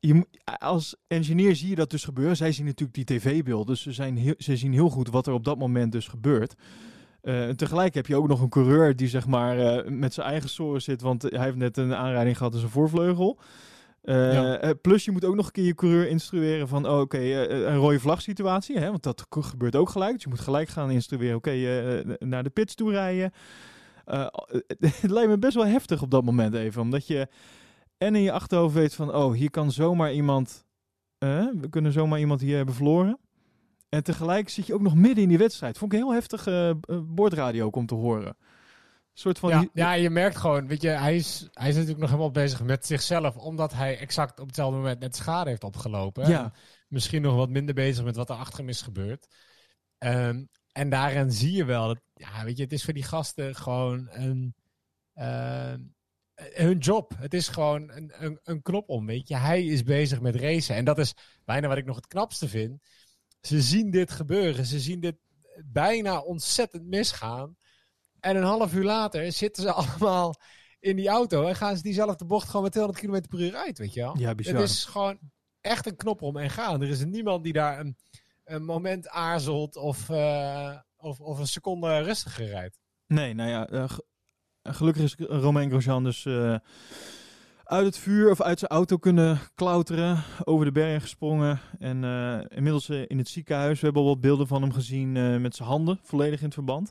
je, als engineer zie je dat dus gebeuren. Zij zien natuurlijk die tv-beelden, dus ze, zijn heel, ze zien heel goed wat er op dat moment dus gebeurt. Eh, tegelijk heb je ook nog een coureur die zeg maar eh, met zijn eigen soren zit, want hij heeft net een aanrijding gehad in zijn voorvleugel. Eh, Ja. plus je moet ook nog een keer je coureur instrueren van oh, oké, een rode vlag situatie, hè, want dat ge- gebeurt ook gelijk. Dus je moet gelijk gaan instrueren, oké, naar de pits toe rijden. Het lijkt me best wel heftig op dat moment even, omdat je en in je achterhoofd weet van, oh, hier kan zomaar iemand, we kunnen zomaar iemand hier hebben verloren. En tegelijk zit je ook nog midden in die wedstrijd. Vond ik een heel heftig eh, eh, boordradio om te horen. Soort van... Ja, die- ja, je merkt gewoon, weet je, hij is, hij is natuurlijk nog helemaal bezig met zichzelf, omdat hij exact op hetzelfde moment net schade heeft opgelopen. Ja. En Misschien nog wat minder bezig met wat er achter hem is gebeurd. Ehm, en daarin zie je wel dat, ja, weet je, het is voor die gasten gewoon een, ehm, hun job. Het is gewoon een, een, een knop om, weet je. Hij is bezig met racen. En dat is bijna wat ik nog het knapste vind. Ze zien dit gebeuren. Ze zien dit bijna ontzettend misgaan. En een half uur later zitten ze allemaal in die auto en gaan ze diezelfde bocht gewoon met 200 km per uur uit, weet je wel? Ja, bizar. Het is gewoon echt een knop om en gaan. Er is niemand die daar een, een moment aarzelt of, eh, of, of een seconde rustiger rijdt. Nee, nou ja, eh, ge- gelukkig is Romain Grosjean dus eh, uit het vuur of uit zijn auto kunnen klauteren, over de berg gesprongen en eh, inmiddels eh, in het ziekenhuis. We hebben al wat beelden van hem gezien eh, met zijn handen volledig in het verband.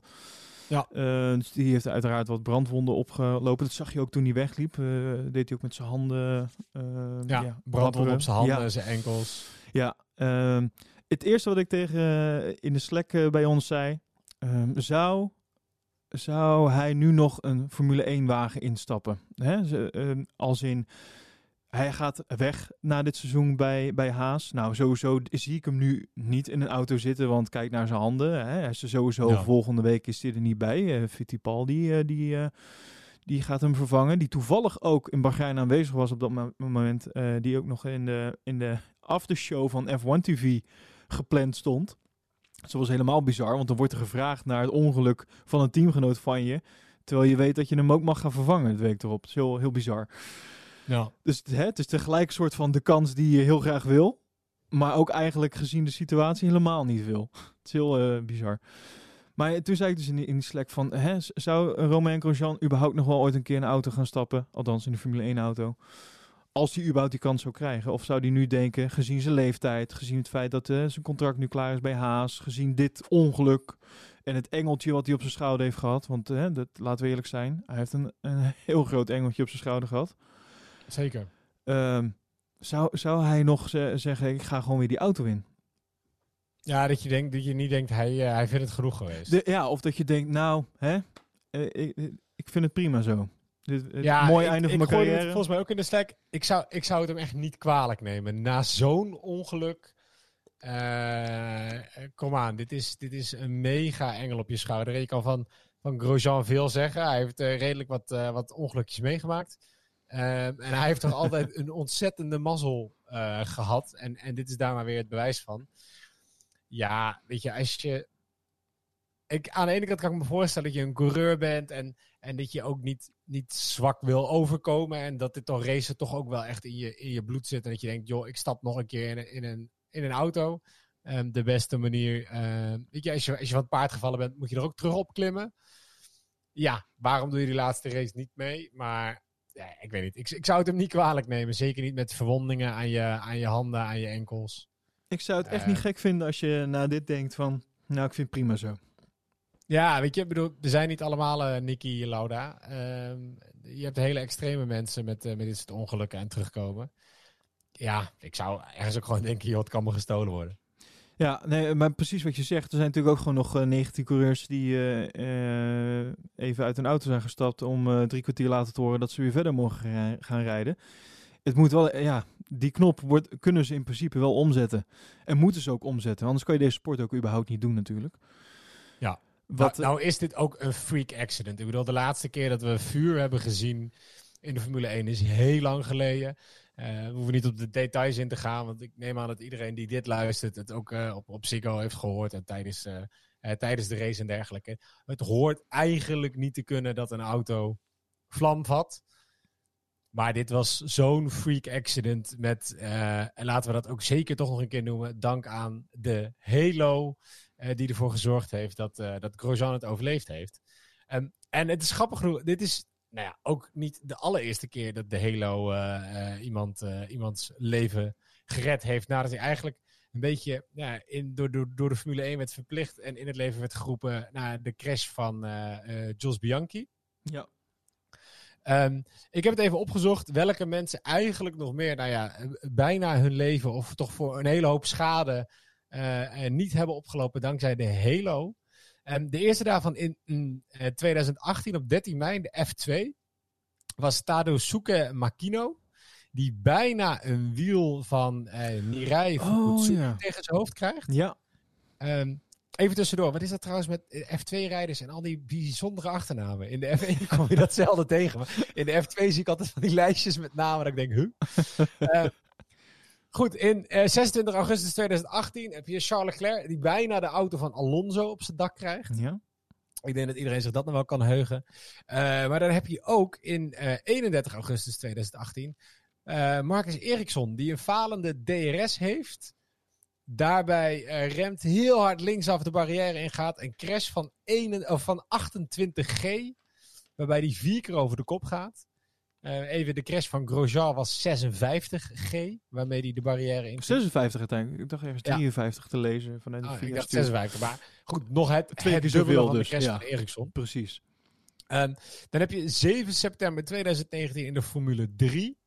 Ja. Dus die heeft uiteraard wat brandwonden opgelopen. Dat zag je ook toen hij wegliep. deed hij ook met zijn handen. Ja, ja, brandwonden op zijn handen, Ja. zijn enkels. Ja, ehm, het eerste wat ik tegen in de eh, bij ons zei, ehm, zou, zou hij nu nog een Formule 1 wagen instappen? Hè? Ze, ehm, als in, hij gaat weg na dit seizoen bij, bij Haas. Nou, sowieso zie ik hem nu niet in een auto zitten, want kijk naar zijn handen. Hè? Hij is er sowieso, Ja. volgende week is hij er niet bij. Uh, Fittipaldi, eh, die... eh, die gaat hem vervangen. Die toevallig ook in Bahrein aanwezig was op dat mo- moment. die ook nog in de, in de aftershow van F1 TV gepland stond. Dat was helemaal bizar, want dan wordt er gevraagd naar het ongeluk van een teamgenoot van je. Terwijl je weet dat je hem ook mag gaan vervangen het week erop. Dat is heel, heel bizar. Ja. Dus het, hè, het is tegelijk een soort van de kans die je heel graag wil. Maar ook eigenlijk gezien de situatie helemaal niet wil. Het is heel eh, bizar. Maar toen zei ik dus in die, in die Slack van... Hè, zou Romain Grosjean überhaupt nog wel ooit een keer in een auto gaan stappen? Althans in de Formule 1 auto. Als hij überhaupt die kans zou krijgen. Of zou hij nu denken, gezien zijn leeftijd... gezien het feit dat eh, zijn contract nu klaar is bij Haas... gezien dit ongeluk en het engeltje wat hij op zijn schouder heeft gehad... want hè, dat, laten we eerlijk zijn... hij heeft een, een heel groot engeltje op zijn schouder gehad... Zeker. Ehm, zou, zou hij nog ze- zeggen, ik ga gewoon weer die auto in? Ja, dat je, denkt, dat je niet denkt, hij, eh, hij vindt het genoeg geweest. De, ja, of dat je denkt, nou, hè, eh, ik, ik vind het prima zo. Dit, het Ja, mooi ik- einde ik van mijn gooide het carrière. volgens mij ook in de Slack. Ik zou, ik zou het hem echt niet kwalijk nemen. Na zo'n ongeluk. eh, kom aan, dit is, dit is een mega engel op je schouder. Je kan van, van Grosjean veel zeggen. Hij heeft eh, redelijk wat, eh, wat ongelukjes meegemaakt. Ehm, en hij heeft toch altijd een ontzettende mazzel eh, gehad. En, en dit is daar maar weer het bewijs van. Ja, weet je, als je. Ik, aan de ene kant kan ik me voorstellen dat je een coureur bent. En, en dat je ook niet, niet zwak wil overkomen. En dat dit toch racen toch ook wel echt in je, in je bloed zit. En dat je denkt, joh, ik stap nog een keer in een, in een, in een auto. Ehm, de beste manier. ehm, weet je, als je, als je van het paard gevallen bent, moet je er ook terug op klimmen. Ja, waarom doe je die laatste race niet mee? Maar ja, ik weet niet. Ik, ik zou het hem niet kwalijk nemen. Zeker niet met verwondingen aan je, aan je handen, aan je enkels. Ik zou het echt Eh. niet gek vinden als je na dit denkt van... Nou, ik vind het prima zo. Ja, weet je, ik bedoel, we zijn niet allemaal eh Nicky Lauda. Ehm, je hebt hele extreme mensen met, eh, met dit soort ongelukken en terugkomen. Ja, ik zou ergens ook gewoon denken, joh, het kan me gestolen worden. Ja, nee, maar precies wat je zegt. Er zijn natuurlijk ook gewoon nog eh, 19 coureurs die eh, eh, even uit een auto zijn gestapt om eh, drie kwartier later te horen dat ze weer verder mogen gaan rijden. Het moet wel, eh, ja, die knop wordt, kunnen ze in principe wel omzetten. En moeten ze ook omzetten, anders kan je deze sport ook überhaupt niet doen natuurlijk. Ja. Wat, nou, nou is dit ook een freak accident. Ik bedoel, de laatste keer dat we vuur hebben gezien in de Formule 1 is heel lang geleden. Eh, we hoeven niet op de details in te gaan, want ik neem aan dat iedereen die dit luistert het ook eh, op, op Ziggo heeft gehoord en tijdens, eh, tijdens de race en dergelijke. Het hoort eigenlijk niet te kunnen dat een auto vlam vat. Maar dit was zo'n freak accident met, en laten we dat ook zeker toch nog een keer noemen, dank aan de Halo die ervoor gezorgd heeft dat, eh, dat Grosjean het overleefd heeft. Ehm, en het is grappig genoeg, dit is nou ja, ook niet de allereerste keer dat de Halo eh, eh, iemand, eh, iemands leven gered heeft. Nadat hij eigenlijk een beetje ja, in, door, door, door de Formule 1 werd verplicht en in het leven werd geroepen na de crash van eh eh, Jos Bianchi. Ja. Ehm, ik heb het even opgezocht welke mensen eigenlijk nog meer, nou ja, eh, bijna hun leven of toch voor een hele hoop schade eh, eh, niet hebben opgelopen dankzij de Halo. Ehm, de eerste daarvan in, in, eh, 2018 op 13 mei, de F2, was Tadeusuke Makino. Die bijna een wiel van eh Mirai ja. tegen zijn hoofd krijgt. Ja. Ehm, even tussendoor, wat is dat trouwens met eh, F2-rijders en al die bijzondere achternamen? In de F1 kom je dat zelden tegen. Maar in de F2 zie ik altijd van die lijstjes met namen dat ik denk, huh? Eh, goed, in eh, 26 augustus 2018 heb je Charles Leclerc, die bijna de auto van Alonso op zijn dak krijgt. Ja. Ik denk dat iedereen zich dat nog wel kan heugen. Eh, maar dan heb je ook in eh, 31 augustus 2018 eh, Marcus Eriksson, die een falende DRS heeft. Daarbij eh, remt heel hard linksaf de barrière ingaat. Een crash van, 1, of van 28G. Waarbij die vier keer over de kop gaat. Eh, even de crash van Grosjean was 56G. Waarmee hij de barrière in 56 uiteindelijk. Ik dacht ergens Ja. 53 te lezen vanuit de ik via dacht stuur. 56. Maar goed, nog het, Twee het dubbele van dus, de crash ja. van Eriksson. Precies. Ehm, dan heb je 7 september 2019 in de Formule 3.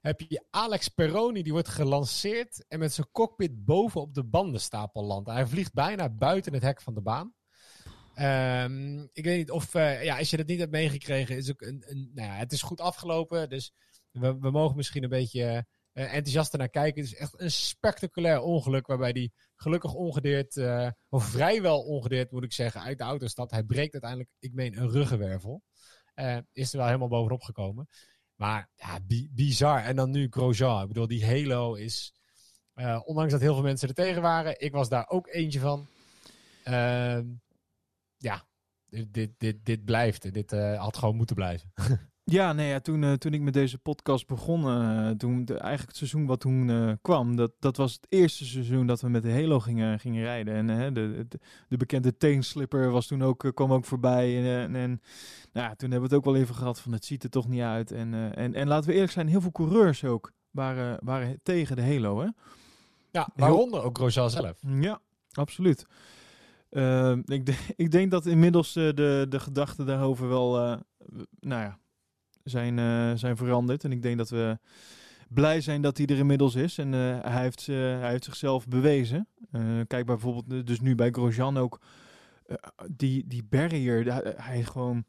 Heb je Alex Peroni, die wordt gelanceerd en met zijn cockpit boven op de bandenstapel landt. Hij vliegt bijna buiten het hek van de baan. Ehm, ik weet niet of, eh, ja, als je dat niet hebt meegekregen, is ook een, een, nou ja, het is goed afgelopen. Dus we, we mogen misschien een beetje eh, enthousiaster naar kijken. Het is echt een spectaculair ongeluk waarbij die gelukkig ongedeerd, eh, of vrijwel ongedeerd moet ik zeggen, uit de auto stapt. Hij breekt uiteindelijk, ik meen, een ruggenwervel. Is er wel helemaal bovenop gekomen. Maar ja, bi- bizar. En dan nu Grosjean. Ik bedoel, die Halo is... ondanks dat heel veel mensen er tegen waren. Ik was daar ook eentje van. Ehm, ja, dit, dit, dit, dit blijft. Dit eh, had gewoon moeten blijven. Ja, nee, ja, toen, eh, toen ik met deze podcast begon, eh, toen de, eigenlijk het seizoen wat toen kwam, dat, dat was het eerste seizoen dat we met de Halo gingen, gingen rijden. En de, de, de bekende teenslipper was toen ook, kwam ook voorbij. En, en, nou, ja, toen hebben we het ook wel even gehad van het ziet er toch niet uit. En, en, en laten we eerlijk zijn, heel veel coureurs ook waren, waren tegen de Halo. Hè? Ja, waaronder ook Grosjean zelf. Ja, absoluut. Ehm, ik, ik denk dat inmiddels eh, de, de gedachten daarover wel, w- nou ja, zijn, eh, zijn veranderd. En ik denk dat we blij zijn dat hij er inmiddels is. En hij, heeft, hij heeft zichzelf bewezen. Kijk bijvoorbeeld, dus nu bij Grosjean ook, die, die barrier, hij gewoon...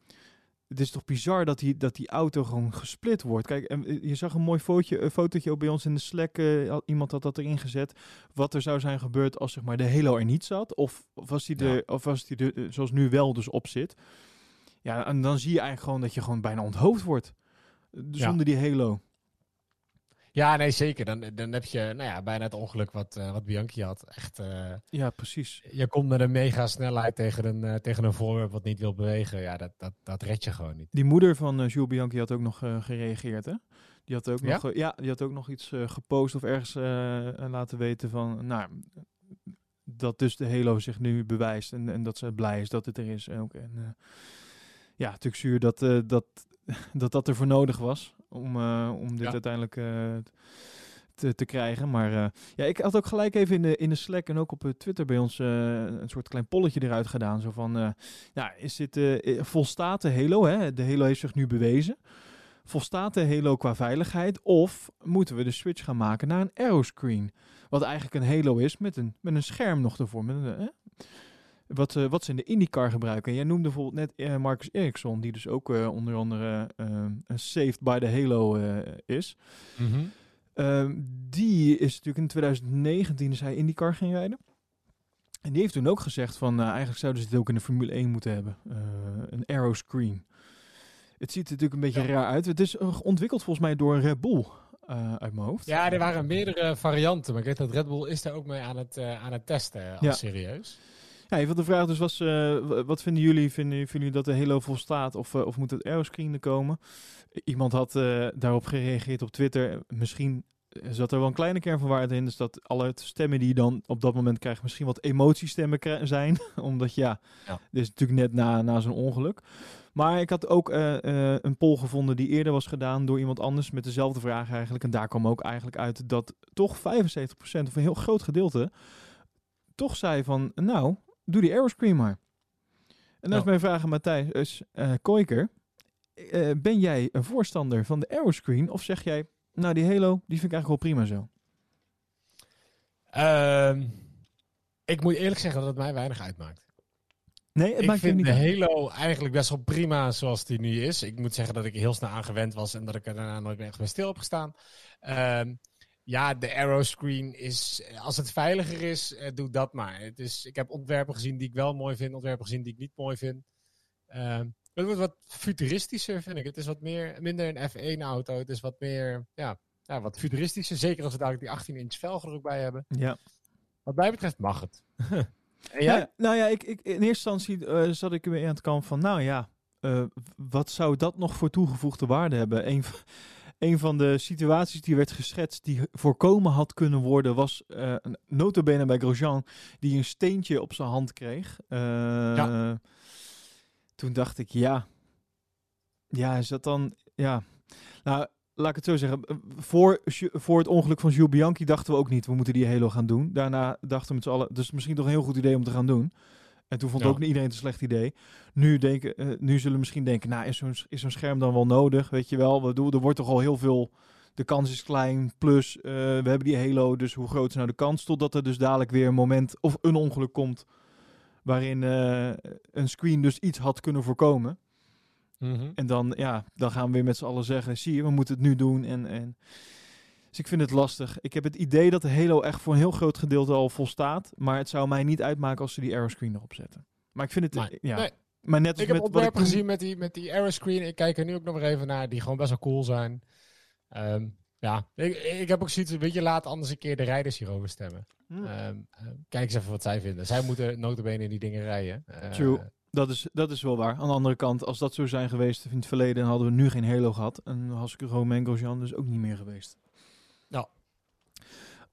het is toch bizar dat die, dat die auto gewoon gesplit wordt. Kijk, en, eh, je zag een mooi fotootje, een fotootje ook bij ons in de Slack. eh, iemand had dat erin gezet. Wat er zou zijn gebeurd als zeg maar, de Halo er niet zat. Of of was die, er, of was die eh, zoals nu wel dus op zit. Ja, en dan zie je eigenlijk gewoon dat je gewoon bijna onthoofd wordt. eh, Zonder die Halo. Ja, nee, zeker. Dan, dan heb je nou ja, bijna het ongeluk wat, eh, wat Bianchi had. Echt, eh, Ja, precies. je komt met een mega snelheid tegen een, eh, tegen een voorwerp wat niet wil bewegen. Ja, dat, dat, dat red je gewoon niet. Die moeder van Jules Bianchi had ook nog gereageerd, hè? Die had ook Ja? nog, ja, die had ook nog iets gepost of ergens laten weten van, nou, dat dus de Halo zich nu bewijst en, en dat ze blij is dat het er is ook. En ja, natuurlijk zuur dat, dat, dat dat ervoor nodig was om, eh, om dit Ja. uiteindelijk eh, te, te krijgen. Maar eh, ja, ik had ook gelijk even in de, in de Slack en ook op Twitter bij ons een soort klein polletje eruit gedaan. Zo van, ja, is dit, volstaat de Halo? Hè? De Halo heeft zich nu bewezen. Volstaat de Halo qua veiligheid? Of moeten we de switch gaan maken naar een aeroscreen? Wat eigenlijk een Halo is met een, met een scherm nog ervoor. Met een, wat, eh, wat ze in de IndyCar gebruiken. En jij noemde bijvoorbeeld net eh, Marcus Ericsson, die dus ook eh, onder andere een Saved by the Halo is. Ehm, die is natuurlijk in 2019 is hij IndyCar ging rijden. En die heeft toen ook gezegd van eigenlijk zouden ze dit ook in de Formule 1 moeten hebben. Een aeroscreen. Het ziet er natuurlijk een beetje raar uit. Het is ontwikkeld volgens mij door Red Bull uit mijn hoofd. Ja, er waren meerdere varianten. Maar ik weet dat Red Bull is daar ook mee aan het, aan het testen. Al Ja. serieus. Ja, even de vraag dus was, eh, wat vinden jullie? Vinden, vinden jullie dat de Halo volstaat of, eh, of moet het aeroscreen er komen? Iemand had eh, daarop gereageerd op Twitter. Misschien zat er wel een kleine kern van waarheid in. Dus dat alle stemmen die je dan op dat moment krijgt misschien wat emotiestemmen zijn. Omdat ja, Ja. dit is natuurlijk net na, na zo'n ongeluk. Maar ik had ook een poll gevonden die eerder was gedaan door iemand anders met dezelfde vraag eigenlijk. En daar kwam ook eigenlijk uit dat toch 75% of een heel groot gedeelte toch zei van, nou, doe die aeroscreen maar. En dan is Ja. mijn vraag aan Matthijs eh, Koiker. eh, ben jij een voorstander van de aeroscreen? Of zeg jij, nou die Halo, die vind ik eigenlijk wel prima zo. Ehm, ik moet eerlijk zeggen dat het mij weinig uitmaakt. Nee, het ik maakt vind niet de. Halo eigenlijk best wel prima zoals die nu is. Ik moet zeggen dat ik heel snel aan gewend was en dat ik er daarna nooit meer echt bij stil heb gestaan. Ehm, ja, de aeroscreen is, als het veiliger is, eh, doe dat maar. Het is, ik heb ontwerpen gezien die ik wel mooi vind, ontwerpen gezien die ik niet mooi vind. Ehm, het wordt wat futuristischer, vind ik. Het is wat meer, minder een F1-auto. Het is wat meer, ja, ja, wat futuristischer. Zeker als we dadelijk die 18-inch velgen er ook bij hebben. Ja. Wat mij betreft mag het. en jij? Nou ja, ik, ik, in eerste instantie eh, zat ik weer aan het kamp van, nou ja, eh, wat zou dat nog voor toegevoegde waarde hebben? Een, v- een van de situaties die werd geschetst, die voorkomen had kunnen worden, was een notabene bij Grosjean, die een steentje op zijn hand kreeg. Eh, Toen dacht ik, ja, ja, is dat dan, ja, nou, laat ik het zo zeggen. Voor, voor het ongeluk van Jules Bianchi dachten we ook niet, we moeten die Halo gaan doen. Daarna dachten we met z'n allen, dus misschien toch een heel goed idee om te gaan doen. En toen vond Ja. ook niet iedereen het een slecht idee. Nu, denken, eh, nu zullen we misschien denken, nou, is zo'n is zo'n scherm dan wel nodig? Weet je wel, we doen, er wordt toch al heel veel, de kans is klein. Plus, eh, we hebben die Halo, dus hoe groot is nou de kans? Totdat er dus dadelijk weer een moment of een ongeluk komt waarin eh, een screen dus iets had kunnen voorkomen. Mhm. En dan, ja, dan gaan we weer met z'n allen zeggen, zie je, we moeten het nu doen. En, en... Dus ik vind het lastig. Ik heb het idee dat de Halo echt voor een heel groot gedeelte al volstaat. Maar het zou mij niet uitmaken als ze die aeroscreen erop zetten. Maar ik vind het, Nee. ja. Nee. Maar net als ik heb met wat ik ontwerpen toen- gezien met die, met die aeroscreen. Ik kijk er nu ook nog maar even naar, die gewoon best wel cool zijn. Ehm, ja, ik, ik heb ook zoiets, weet je, laat anders een keer de rijders hierover stemmen. Hmm. Ehm, eh, kijk eens even wat zij vinden. Zij moeten notabene in die dingen rijden. Eh, True. Dat is, dat is wel waar. Aan de andere kant, als dat zo zijn geweest in het verleden, dan hadden we nu geen Halo gehad. En dan was ik Romain Grosjean dus ook niet meer geweest. Ja.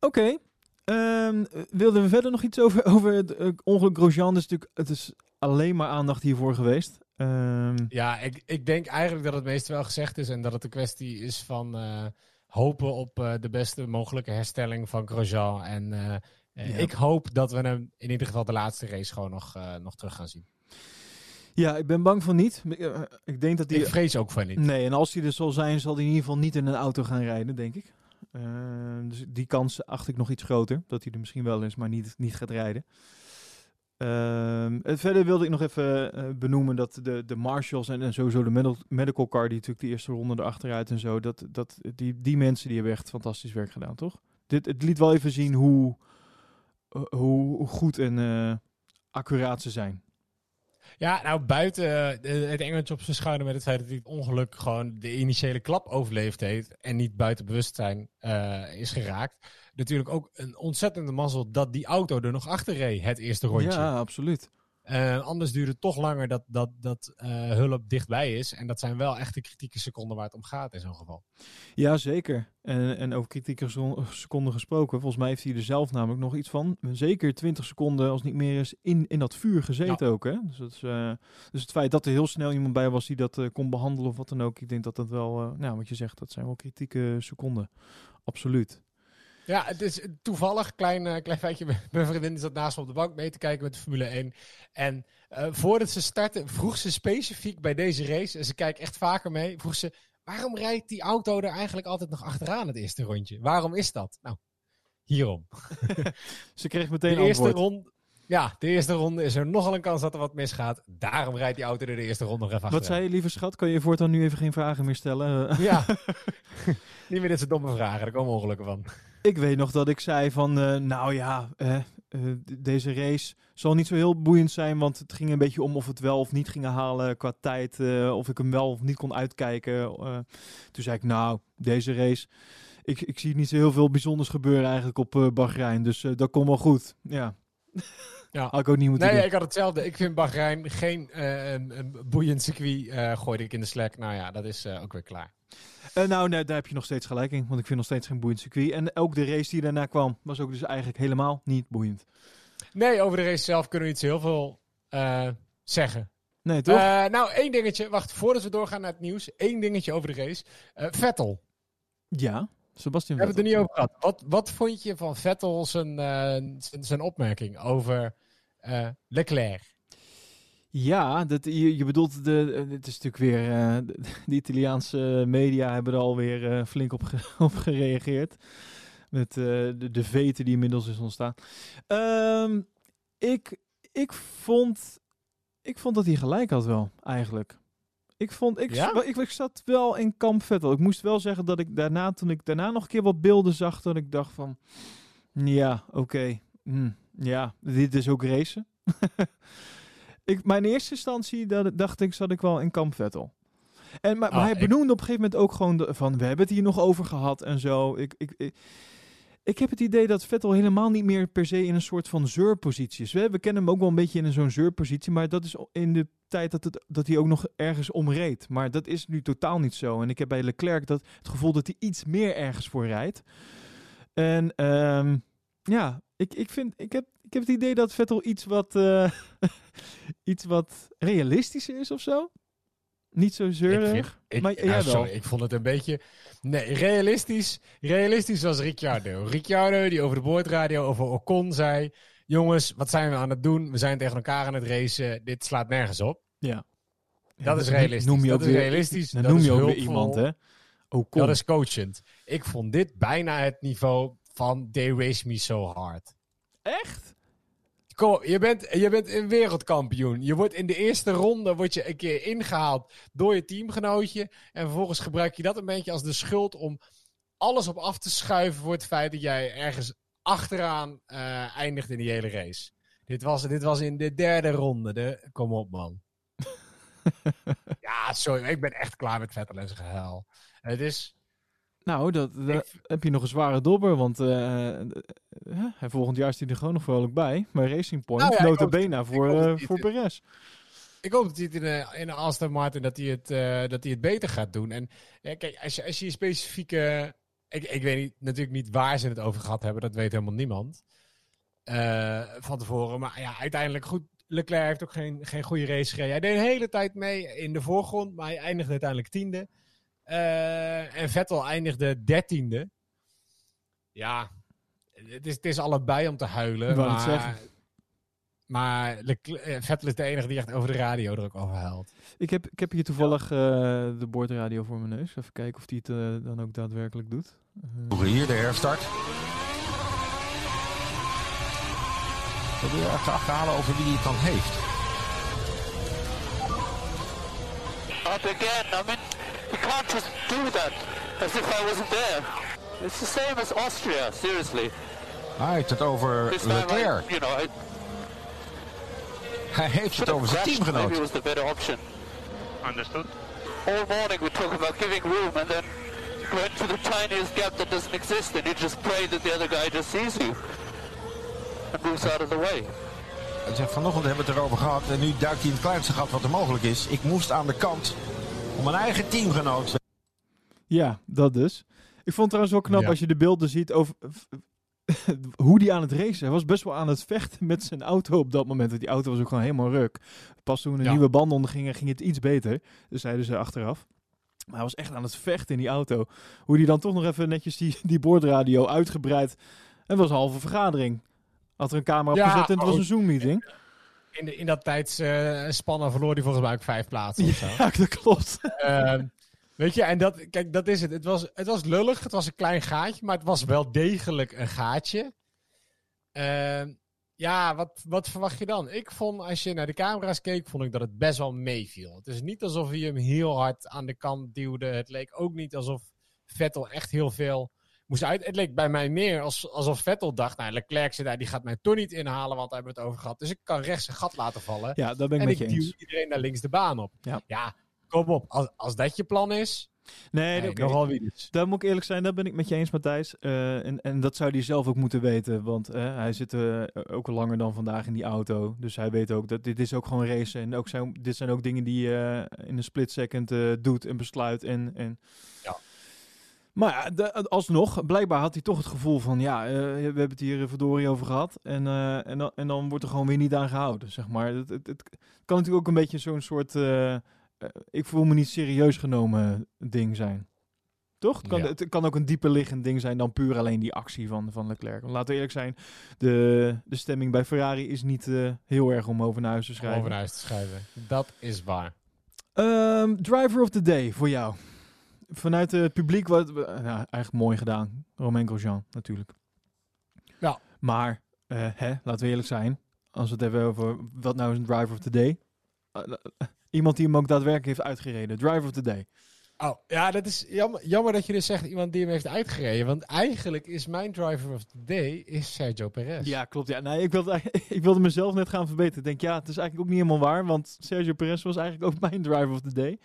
Oké. Ehm, wilden we verder nog iets over, over het eh, ongeluk Grosjean? Dus natuurlijk, het is alleen maar aandacht hiervoor geweest. Ehm, Ja, ik, ik denk eigenlijk dat het meeste wel gezegd is en dat het een kwestie is van eh, hopen op eh, de beste mogelijke herstelling van Grosjean. En Ja. ik hoop dat we hem in ieder geval de laatste race gewoon nog, eh, nog terug gaan zien. ja, ik ben bang van niet. Ik, denk dat hij... Ik vrees ook van niet. Nee, en als hij er zal zijn, zal hij in ieder geval niet in een auto gaan rijden, denk ik. Eh, dus die kans acht ik nog iets groter. Dat hij er misschien wel is, maar niet, niet gaat rijden. Ehm, en verder wilde ik nog even eh, benoemen dat de, de marshals en, en sowieso de medical, car, die natuurlijk de eerste ronde erachteruit en zo, dat, dat, die, die mensen die hebben echt fantastisch werk gedaan, toch? Dit, het liet wel even zien hoe, eh, hoe, goed en eh, accuraat ze zijn. Ja, nou buiten eh, het engeltje op zijn schouder met het feit dat hij het ongeluk gewoon de initiële klap overleefd heeft en niet buiten bewustzijn eh, is geraakt. Natuurlijk ook een ontzettende mazzel dat die auto er nog achter reed, het eerste rondje. Ja, absoluut. Eh, anders duurt het toch langer dat, dat, dat eh, hulp dichtbij is. En dat zijn wel echt de kritieke seconden waar het om gaat in zo'n geval. Ja, zeker. En, en over kritieke seco- seconden gesproken, volgens mij heeft hij er zelf namelijk nog iets van, zeker 20 seconden als niet meer is, in, in dat vuur gezeten ook. Hè? Dus, dat is, eh, dus het feit dat er heel snel iemand bij was die dat kon behandelen of wat dan ook, ik denk dat dat wel, nou wat je zegt, dat zijn wel kritieke seconden. Absoluut. Ja, het is toevallig, klein, eh, klein feitje. Mijn vriendin zat naast me op de bank mee te kijken met de Formule 1. En eh, voordat ze starten, vroeg ze specifiek bij deze race, en ze kijkt echt vaker mee, vroeg ze, waarom rijdt die auto er eigenlijk altijd nog achteraan het eerste rondje? Waarom is dat? Nou, hierom. Ze kreeg meteen de eerste antwoord. ronde, ja, de eerste ronde is er nogal een kans dat er wat misgaat. Daarom rijdt die auto er de eerste ronde nog even Wat zei je, lieve schat? Kan je voortaan nu even geen vragen meer stellen? Ja. Niet meer dit soort domme vragen, daar komen ongelukken van. Ik weet nog dat ik zei van, eh, nou ja, eh, deze race zal niet zo heel boeiend zijn, want het ging een beetje om of het wel of niet gingen halen qua tijd, eh, of ik hem wel of niet kon uitkijken. Toen zei ik, nou, deze race, ik, ik zie niet zo heel veel bijzonders gebeuren eigenlijk op Bahrein, dus dat komt wel goed. Ja, Ja. had ik ook niet moeten Nee, doen. ik had hetzelfde. Ik vind Bahrein geen een, een boeiend circuit. gooide ik in de Slack. Nou ja, dat is ook weer klaar. Eh, nou, nee, daar heb je nog steeds gelijk in, want ik vind nog steeds geen boeiend circuit. En ook de race die daarna kwam, was ook dus eigenlijk helemaal niet boeiend. Nee, over de race zelf kunnen we niet zo heel veel eh, zeggen. Nee, toch? Eh, nou, één dingetje. Wacht, voordat we doorgaan naar het nieuws. Één dingetje over de race. Vettel. ja, Sebastian We hebben het er niet over gehad. Wat, wat vond je van Vettel zijn, zijn, zijn opmerking over Leclerc? Ja, dat, je, je bedoelt, de, eh, het is natuurlijk weer, eh, de, de Italiaanse media hebben er alweer eh, flink op, ge- op gereageerd. Met de, de veten die inmiddels is ontstaan. Ehm, ik, ik, vond, ik vond dat hij gelijk had wel, eigenlijk. Ik vond, ik, Ja? ik, ik zat wel in kamp Vettel. Ik moest wel zeggen dat ik daarna, toen ik daarna nog een keer wat beelden zag, dat ik dacht van, ja, oké, hm, ja, dit is ook racen. ik, mijn eerste instantie dat, dacht ik, zat ik wel in kamp Vettel. En, maar, maar Ah, hij benoemde op een gegeven moment ook gewoon de- van, we hebben het hier nog over gehad en zo. Ik, ik, ik, ik heb het idee dat Vettel helemaal niet meer per se in een soort van zeurpositie is. We, we kennen hem ook wel een beetje in zo'n zeurpositie, maar dat is in de tijd dat, het, dat hij ook nog ergens omreed. Maar dat is nu totaal niet zo. En ik heb bij Leclerc dat, het gevoel dat hij iets meer ergens voor rijdt. En ehm, ja, ik, ik, vind, ik, heb, ik heb het idee dat Vettel iets wat, eh, iets wat realistischer is of zo. Niet zo zeurig. ik- maar ja, jawel. sorry, ik vond het een beetje... Nee, realistisch. Realistisch was Ricciardo. Ricciardo die over de boordradio over Ocon zei... Jongens, wat zijn we aan het doen? We zijn tegen elkaar aan het racen. Dit slaat nergens op. Ja. Dat is realistisch. Noem je Dat ook is weer, realistisch. Dan Dat noem is je ook weer iemand, hè? Ocon. Dat is coachend. Ik vond dit bijna het niveau van They Race Me So Hard. Echt? Kom je bent, je bent een wereldkampioen. Je wordt in de eerste ronde word je een keer ingehaald door je teamgenootje. En vervolgens gebruik je dat een beetje als de schuld om alles op af te schuiven voor het feit dat jij ergens achteraan eh, eindigt in die hele race. Dit was, dit was in de derde ronde. De, kom op, man. ja, sorry. Ik ben echt klaar met Vettel en zijn gehuil. Het is... Nou, dat, dat heb je nog een zware dobber, want eh, eh, hij volgend jaar staat hij er gewoon nog vrolijk bij. Maar Racing Point, Nou ja, nota bene voor, eh, hij voor Perez. Ik hoop dat hij het in de, in de Aston Martin dat hij het, eh, dat hij het beter gaat doen. En eh, kijk, als je, als je specifieke... Ik, ik weet niet, natuurlijk niet waar ze het over gehad hebben. Dat weet helemaal niemand. eh, van tevoren. Maar ja, uiteindelijk goed. Leclerc heeft ook geen, geen goede race gereden. Hij deed een hele tijd mee in de voorgrond. Maar hij eindigde uiteindelijk tiende. Eh, en Vettel eindigde dertiende. Ja, het is, het is allebei om te huilen. Maar zeggen. maar Leclerc- eh, Vettel is de enige die echt over de radio er ook over huilt. Ik heb, ik heb hier toevallig eh, de boordradio voor mijn neus. Even kijken of hij het dan ook daadwerkelijk doet. Hier de herstart. Probeer te achterhalen over wie die het dan heeft. Up again. You can't just do that as if I wasn't there. It's the same as Austria, seriously. Hij heeft het over This time, I, you know, I Hij heeft het over zijn crashed. Maybe teamgenoot. was the better option. Understood. All morning we talk about giving room and then going to the tiniest gap that doesn't exist and you just pray that the other guy just sees you and moves out of the way. Hij zegt vanochtend hebben we het erover gehad en nu duikt hij in het kleinste gat wat er mogelijk is. Ik moest aan de kant om mijn eigen teamgenoot. Ja, dat dus. Ik vond het trouwens wel knap Ja. als je de beelden ziet over hoe die aan het racen. Hij was best wel aan het vechten met zijn auto op dat moment. Want die auto was ook gewoon helemaal ruk. Pas toen de Ja. nieuwe banden ondergingen, ging het iets beter. Dus zeiden ze achteraf. Maar hij was echt aan het vechten in die auto. Hoe die dan toch nog even netjes die, die boordradio uitgebreid. Het was een halve vergadering. Had er een camera Ja, opgezet en het was een Zoom-meeting. In, de, in dat tijdsspannen verloor hij volgens mij ook vijf plaatsen of zo. Ja, dat klopt. Ehm, weet je, en dat, kijk, dat is het. Het was, het was lullig, het was een klein gaatje, maar het was wel degelijk een gaatje. Ehm, ja, wat, wat verwacht je dan? Ik vond, als je naar de camera's keek, vond ik dat het best wel meeviel. Het is niet alsof hij hem heel hard aan de kant duwde. Het leek ook niet alsof Vettel echt heel veel moest uit. Het leek bij mij meer als, alsof Vettel dacht, nou, Leclerc zit daar, die gaat mij toch niet inhalen, want daar hebben we het over gehad. Dus ik kan rechts een gat laten vallen. Ja, daar ben ik en met je ik duw eens. iedereen naar links de baan op. Ja. kom op. Als, als dat je plan is, Nee, nogal wie. Daar moet ik eerlijk zijn, daar ben ik met je eens, Matthijs. Eh, en, en dat zou hij zelf ook moeten weten, want eh, hij zit eh, ook langer dan vandaag in die auto. Dus hij weet ook dat dit is ook gewoon racen. En ook zijn, dit zijn ook dingen die je in een split second doet en besluit. En, en... Maar de- alsnog, blijkbaar had hij toch het gevoel van, ja, eh, we hebben het hier eh, verdorie over gehad. En, eh, en, dan, en dan wordt er gewoon weer niet aan gehouden, zeg maar. Het, het, het kan natuurlijk ook een beetje zo'n soort, ik voel me niet serieus genomen ding zijn. Toch? Het kan, Ja. het kan ook een dieper liggend ding zijn dan puur alleen die actie van, van Leclerc. Want laten we eerlijk zijn, de, de stemming bij Ferrari is niet heel erg om over naar huis te om schrijven. over naar huis te schrijven. Dat is waar. Ehm, driver of the day voor jou. Vanuit het publiek, wat, nou, eigenlijk mooi gedaan. Romain Grosjean natuurlijk. Ja. Maar, eh, hè, laten we eerlijk zijn. Als we het hebben over wat nou is een driver of the day. Eh, eh, iemand die hem ook daadwerkelijk heeft uitgereden. Driver of the day. Oh, ja, dat is jammer, jammer dat je dus zegt iemand die hem heeft uitgereden. Want eigenlijk is mijn driver of the day is Sergio Perez. Ja, klopt. Ja. Nee, ik, wilde, ik wilde mezelf net gaan verbeteren. Ik denk, ja, het is eigenlijk ook niet helemaal waar. Want Sergio Perez was eigenlijk ook mijn driver of the day.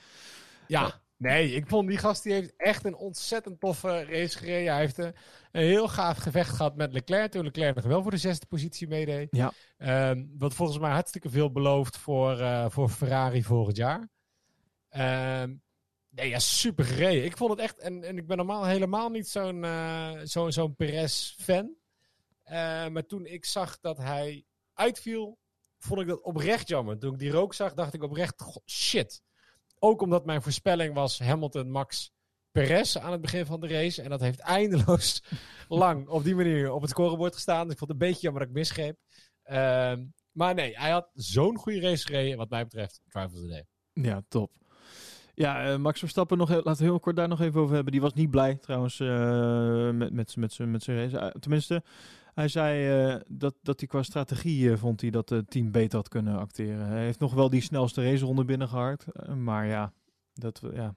Ja, nee, ik vond die gast die heeft echt een ontzettend toffe race gereden. Hij heeft een, een heel gaaf gevecht gehad met Leclerc. Toen Leclerc nog wel voor de zesde positie meedeed. Ja. Ehm, wat volgens mij hartstikke veel belooft voor, eh, voor Ferrari volgend jaar. Ehm, nee, ja, super gereden. Ik vond het echt, en, en ik ben normaal helemaal niet zo'n eh, zo'n zo'n Perez-fan. Eh, maar toen ik zag dat hij uitviel, vond ik dat oprecht jammer. Toen ik die rook zag, dacht ik oprecht, "Goh, shit. Ook omdat mijn voorspelling was Hamilton, Max, Perez aan het begin van de race. En dat heeft eindeloos lang op die manier op het scorebord gestaan. Ik vond het een beetje jammer dat ik misgreep. Ehm, maar nee, hij had zo'n goede race gereden, wat mij betreft, driver of the day. Ja, top. Ja, eh, Max Verstappen, nog, laten we heel kort daar nog even over hebben. Die was niet blij trouwens eh, met, met, met, zijn- met zijn race. Eh, tenminste, hij zei eh, dat, dat hij qua strategie eh, vond hij dat het team beter had kunnen acteren. Hij heeft nog wel die snelste raceronde binnengehaald. eh, maar ja, dat, we- ja,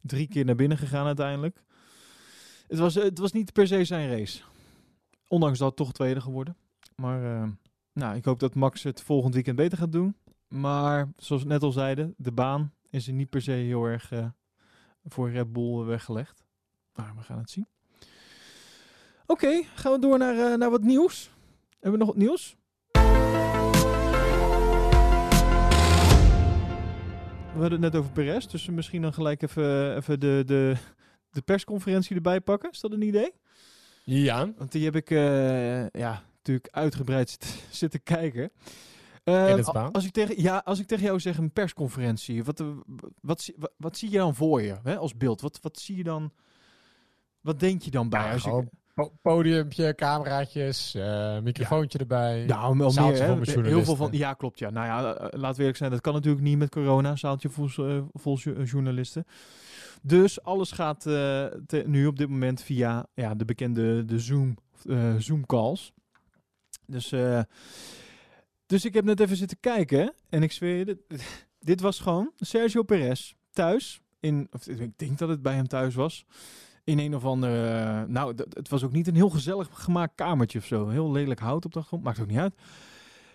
drie keer naar binnen gegaan uiteindelijk. Het was, het was niet per se zijn race. Ondanks dat toch tweede geworden. Maar nou, ik hoop dat Max het volgend weekend beter gaat doen. Maar zoals we net al zeiden, de baan is er niet per se heel erg voor Red Bull weggelegd. Maar we gaan het zien. Oké, gaan we door naar, eh, naar wat nieuws. Hebben we nog wat nieuws? We hadden het net over Perez, dus we misschien dan gelijk even, even de, de, de persconferentie erbij pakken. Is dat een idee? Ja. Want die heb ik eh, ja, natuurlijk uitgebreid zit- zitten kijken. Eh, In het Spaans? als, ik tegen, ja, als ik tegen jou zeg een persconferentie, wat, wat, zie- wat, wat zie je dan voor je hè, als beeld? Wat, wat zie je dan? Wat denk je dan bij? Ja, als je- podiumpje, cameraatje, eh, microfoontje erbij. Zaaltje meer. Heel veel van. Ja, klopt. Ja. Nou ja, eh, laten we eerlijk zijn. Dat kan natuurlijk niet met corona. Zaaltje vol, eh, vol jo- journalisten. Dus alles gaat eh, te- nu op dit moment via ja, de bekende de Zoom, eh, Zoom calls. Dus, eh, dus ik heb net even zitten kijken en ik zweer je, dit, dit was gewoon Sergio Perez thuis. In, of ik denk dat het bij hem thuis was. In een of andere. Nou, d- het was ook niet een heel gezellig gemaakt kamertje of zo. Heel lelijk hout op de grond. Maakt ook niet uit.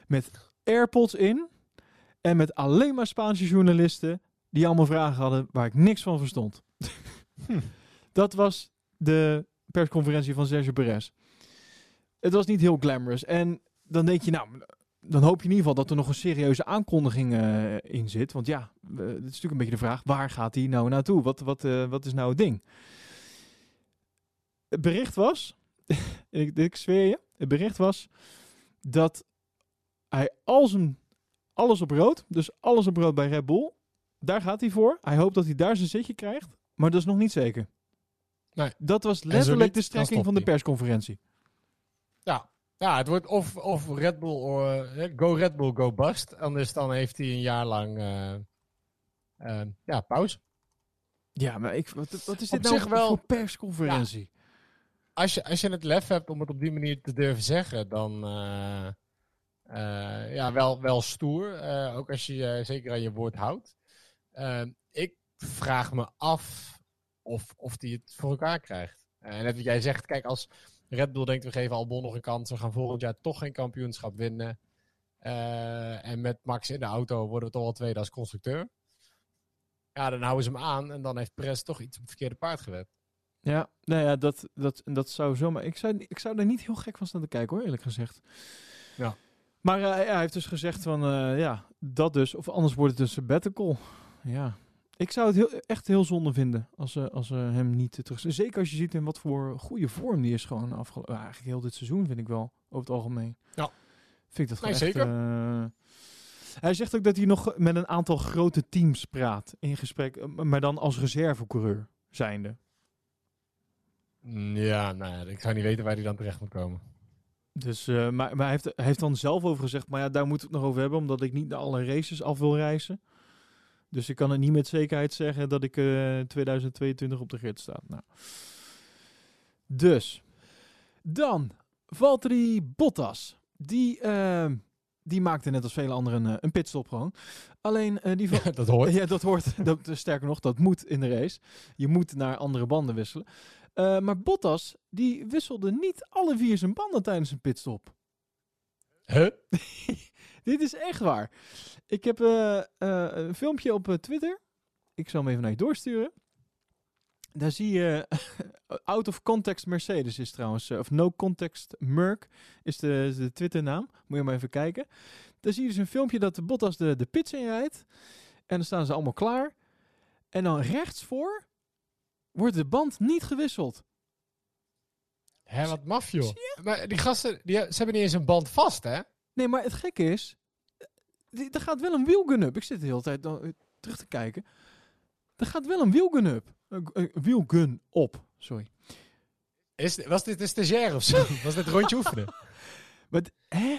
Met AirPods in. En met alleen maar Spaanse journalisten. Die allemaal vragen hadden waar ik niks van verstond. Dat was de persconferentie van Sergio Perez. Het was niet heel glamorous. En dan denk je, nou, dan hoop je in ieder geval dat er nog een serieuze aankondiging eh, in zit. Want ja, eh, het is natuurlijk een beetje de vraag, waar gaat hij nou naartoe? Wat, wat, eh, wat is nou het ding? Het bericht was, ik, ik zweer je, het bericht was dat hij al zijn, alles op rood, dus alles op rood bij Red Bull, daar gaat hij voor. Hij hoopt dat hij daar zijn zitje krijgt, maar dat is nog niet zeker. Nee. Dat was letterlijk niet, de strekking van de persconferentie. Ja. ja, het wordt of, of Red Bull, or, eh, go Red Bull, go bust. Anders dan heeft hij een jaar lang eh, eh, ja, pauze. Ja, maar ik, wat, wat is Op dit nou zich wel- voor persconferentie? Als je, als je het lef hebt om het op die manier te durven zeggen, dan eh, eh, ja, wel, wel stoer. Eh, ook als je zeker aan je woord houdt. Eh, ik vraag me af of, of die het voor elkaar krijgt. En net wat jij zegt, kijk, als Red Bull denkt, we geven Albon nog een kans, we gaan volgend jaar toch geen kampioenschap winnen. En met Max in de auto worden we toch wel tweede als constructeur. Ja, dan houden ze hem aan en dan heeft Perez toch iets op het verkeerde paard gewet. Ja, nou ja, dat, dat, dat zou zomaar... Ik zou, ik zou er niet heel gek van staan te kijken hoor, eerlijk gezegd. Ja. Maar eh, hij heeft dus gezegd van, eh, ja, dat dus. Of anders wordt het een sabbatical. Ja. Ik zou het heel, echt heel zonde vinden als ze als ze hem niet eh, terug... Zeker als je ziet in wat voor goede vorm die is gewoon afgelopen... eigenlijk heel dit seizoen vind ik wel, over het algemeen. Ja. Vind ik dat Nee, gewoon echt, zeker. eh, hij zegt ook dat hij nog met een aantal grote teams praat in gesprek, eh, maar dan als reservecoureur zijnde. Ja, nou ja, ik zou niet weten waar hij dan terecht moet komen. Dus, eh, maar, maar hij, heeft, hij heeft dan zelf over gezegd, maar ja, daar moeten we het nog over hebben, omdat ik niet naar alle races af wil reizen. Dus ik kan het niet met zekerheid zeggen dat ik eh 2022 op de grid sta. Nou. Dus, dan Valtteri Bottas. Die, eh, die maakte net als vele anderen een, een pitstop gewoon. Alleen die dat hoort. Ja, dat hoort. Dat, sterker nog, dat moet in de race. Je moet naar andere banden wisselen. Eh, maar Bottas, die wisselde niet alle vier zijn banden tijdens een pitstop. Huh? Dit is echt waar. Ik heb eh, eh, een filmpje op Twitter. Ik zal hem even naar je doorsturen. Daar zie je out of context Mercedes is trouwens, of no context Merc is de, is de Twitter naam. Moet je maar even kijken. Daar zie je dus een filmpje dat de Bottas de, de pits inrijdt. En dan staan ze allemaal klaar. En dan rechtsvoor wordt de band niet gewisseld. Hè, wat maf, joh. Maar die gasten, die, ze hebben niet eens een band vast, hè? Nee, maar het gekke is, eh, die- er gaat wel een wielgun up. Ik zit de hele tijd dan, eh, terug te kijken. Er gaat wel een wielgun up. Een wielgun op, sorry. Is, was dit een stagiair of zo? Was dit rondje oefenen? Maar, d- hè?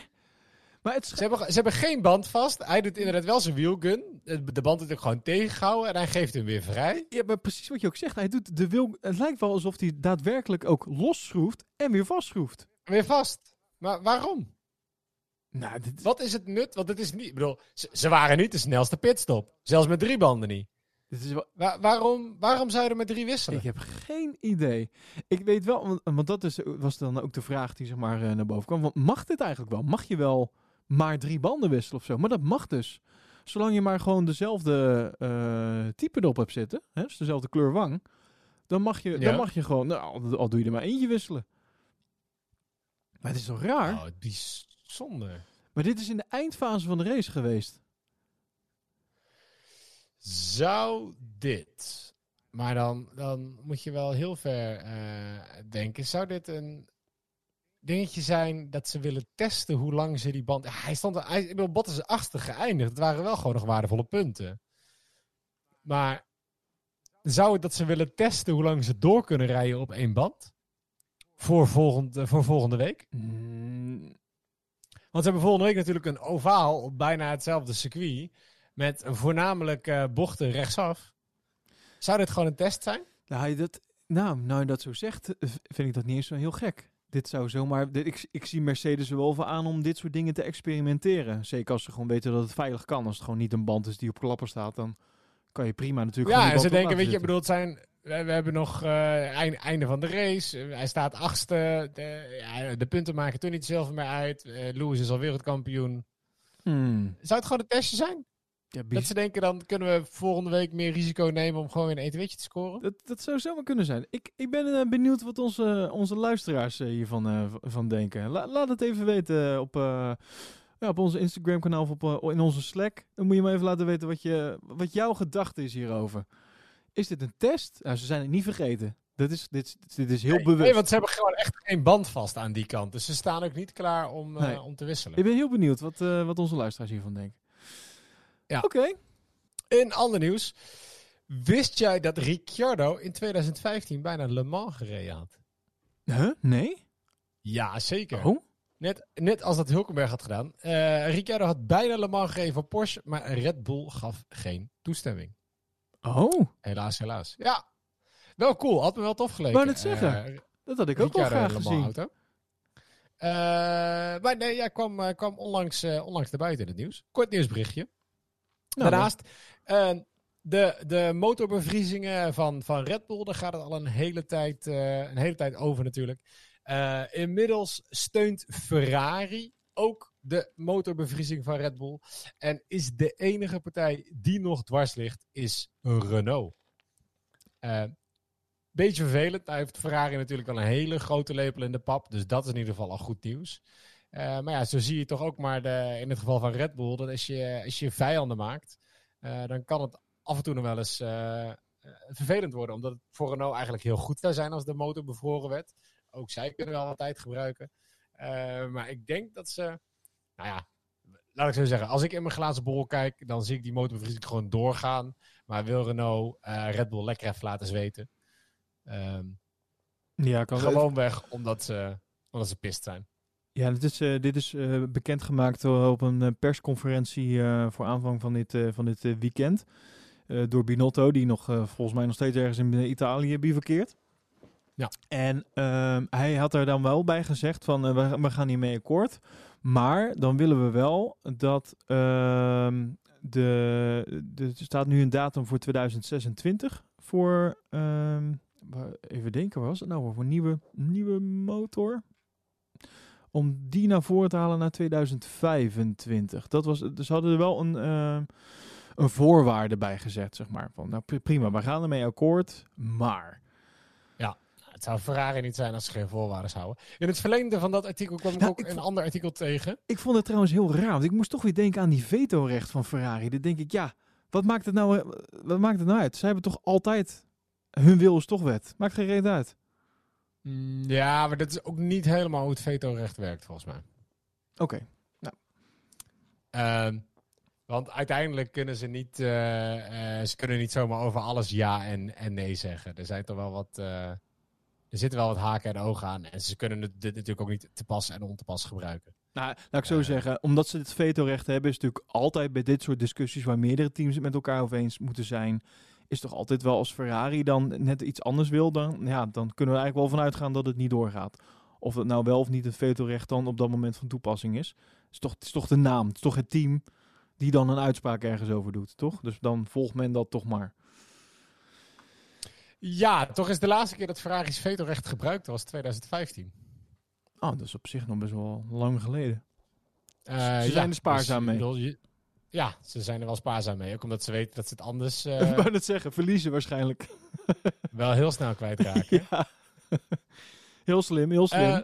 Maar het Ze hebben, ze hebben geen band vast. Hij doet inderdaad wel zijn wielgun. De band wordt ook gewoon tegengehouden en hij geeft hem weer vrij. Ja, maar precies wat je ook zegt. Hij doet de wil. Het lijkt wel alsof hij daadwerkelijk ook losschroeft en weer vastschroeft. Weer vast. Maar waarom? Nou, dit... Wat is het nut? Want het is niet. Ik bedoel, ze, ze waren niet de snelste pitstop. Zelfs met drie banden niet. Dit is wel... Waarom, waarom zou je er met drie wisselen? Ik heb geen idee. Ik weet wel, want, want dat is, was dan ook de vraag die zeg maar eh, naar boven kwam. Want mag dit eigenlijk wel? Mag je wel maar drie banden wisselen of zo? Maar dat mag dus. Zolang je maar gewoon dezelfde eh, type erop hebt zitten, hè, dus dezelfde kleur wang, dan mag je, Ja. dan mag je gewoon, nou, al, al doe je er maar eentje wisselen. Maar het is toch raar? Oh, bijzonder. Maar dit is in de eindfase van de race geweest. Zou dit. Maar dan, dan moet je wel heel ver eh, denken. Zou dit een dingetje zijn dat ze willen testen hoe lang ze die band. Hij stond. Hij, ik bedoel, Bottas is achtste geëindigd. Het waren wel gewoon nog waardevolle punten. Maar zou het dat ze willen testen hoe lang ze door kunnen rijden op één band? Voor, volgend, eh, voor volgende week? Want ze hebben volgende week natuurlijk een ovaal op bijna hetzelfde circuit. Met voornamelijk eh, bochten rechtsaf. Zou dit gewoon een test zijn? Nou, dat, nou, nou je dat zo zegt, eh, vind ik dat niet eens zo heel gek. Dit zou zomaar. Dit, ik, ik zie Mercedes er wel voor aan om dit soort dingen te experimenteren. Zeker als ze gewoon weten dat het veilig kan. Als het gewoon niet een band is die op klapper staat, dan kan je prima natuurlijk. Ja, en ze denken, weet je, ik bedoel, het zijn, we, we hebben nog eh, eind, einde van de race. Hij staat achtste. De, ja, de punten maken toen niet zoveel meer uit. Eh, Lewis is al wereldkampioen. Hmm. Zou het gewoon een testje zijn? Ja, Dat ze denken, dan kunnen we volgende week meer risico nemen om gewoon weer een evenwichtje te scoren? dat, dat zou zomaar kunnen zijn. Ik, ik ben eh, benieuwd wat onze, onze luisteraars eh, hiervan v- van denken. La- laat het even weten op, ja, op onze Instagram-kanaal of op, in onze Slack. Dan moet je me even laten weten wat, je, wat jouw gedachte is hierover. Is dit een test? Nou, ze zijn het niet vergeten. Dat is, dit, dit is heel Nee, bewust. Nee, want ze hebben gewoon echt geen band vast aan die kant. Dus ze staan ook niet klaar om, Nee. om te wisselen. Ik ben heel benieuwd wat, wat onze luisteraars hiervan denken. Ja. Oké. In ander nieuws. Wist jij dat Ricciardo in 2015 bijna Le Mans gereden had? Huh? Nee? Ja, zeker. Oh? Net, net als dat Hulkenberg had gedaan. Eh Ricciardo had bijna Le Mans gereden voor Porsche, maar Red Bull gaf geen toestemming. Oh, Helaas, helaas. Ja, wel cool. Had me wel tof geleken. Wou net zeggen. Eh, dat had ik ook wel Ricciardo graag Le Mans gezien. auto. Eh, maar nee, jij kwam, kwam onlangs, onlangs naar buiten in het nieuws. Kort nieuwsberichtje. Nou, Daarnaast, eh, de, de motorbevriezingen van, van Red Bull, daar gaat het al een hele tijd, eh, een hele tijd over natuurlijk. Eh, inmiddels steunt Ferrari ook de motorbevriezing van Red Bull. En is de enige partij die nog dwars ligt, is Renault. Beetje vervelend. Hij heeft Ferrari natuurlijk al een hele grote lepel in de pap. Dus dat is in ieder geval al goed nieuws. Eh, maar ja, zo zie je toch ook maar de, in het geval van Red Bull, dat als je, als je vijanden maakt, eh, dan kan het af en toe nog wel eens eh, vervelend worden. Omdat het voor Renault eigenlijk heel goed zou zijn als de motor bevroren werd. Ook zij kunnen wel wat tijd gebruiken. Maar ik denk dat ze, nou ja, laat ik zo zeggen. Als ik in mijn glazen bol kijk, dan zie ik die motorbevriezing gewoon doorgaan. Maar wil Renault Red Bull lekker even laten zweten. Ehm Ja, kan gewoonweg omdat ze, omdat ze pist zijn. Ja, dit is, eh, dit is eh, bekendgemaakt eh, op een persconferentie voor aanvang van dit, van dit weekend. Door Binotto, die nog volgens mij nog steeds ergens in Italië bivakkeert. Ja. En ehm, hij had er dan wel bij gezegd van we, we gaan hiermee akkoord. Maar dan willen we wel dat ehm, de, de, er staat nu een datum voor 2026 voor, ehm, even denken, was het nou voor een nieuwe, nieuwe motor? Om die naar voren te halen naar 2025. Dat was, dus ze hadden er wel een, ehm, een voorwaarde bij gezet, zeg maar. Van, nou pri- prima, we gaan ermee akkoord, maar... Ja, het zou Ferrari niet zijn als ze geen voorwaarden houden. In het verlengde van dat artikel kwam ik Nou, ook ik een ander artikel tegen. Ik vond het trouwens heel raar, want ik moest toch weer denken aan die vetorecht van Ferrari. Dan denk ik, ja, wat maakt het nou, eh, wat maakt het nou uit? Zij hebben toch altijd, hun wil is toch wet. Maakt geen reden uit. Mm, Ja, maar dat is ook niet helemaal hoe het vetorecht werkt, volgens mij. Oké, nou, Ehm, want uiteindelijk kunnen ze niet, eh, eh, ze kunnen niet zomaar over alles ja en, en nee zeggen. Er zijn toch wel wat, eh, er zitten wel wat haken en ogen aan. En ze kunnen het dit natuurlijk ook niet te pas en on te pas gebruiken. Nou, laat ik zo zeggen, omdat ze het vetorecht hebben, is het natuurlijk altijd bij dit soort discussies waar meerdere teams het met elkaar over eens moeten zijn, is toch altijd wel als Ferrari dan net iets anders wil, dan, ja, dan kunnen we eigenlijk wel vanuit gaan dat het niet doorgaat. Of het nou wel of niet het vetorecht dan op dat moment van toepassing is. Het is toch, het is toch de naam, het is toch het team die dan een uitspraak ergens over doet, toch? Dus dan volgt men dat toch maar. Ja, toch is de laatste keer dat Ferrari's vetorecht gebruikt was 2015. Oh, dat is op zich nog best wel lang geleden. Eh, Ze ja, zijn er spaarzaam dus, mee. Ja, ze zijn er wel spaarzaam mee. Ook omdat ze weten dat ze het anders ik eh, wou net zeggen, verliezen waarschijnlijk. wel heel snel kwijtraken. ja. heel slim, heel slim. Eh,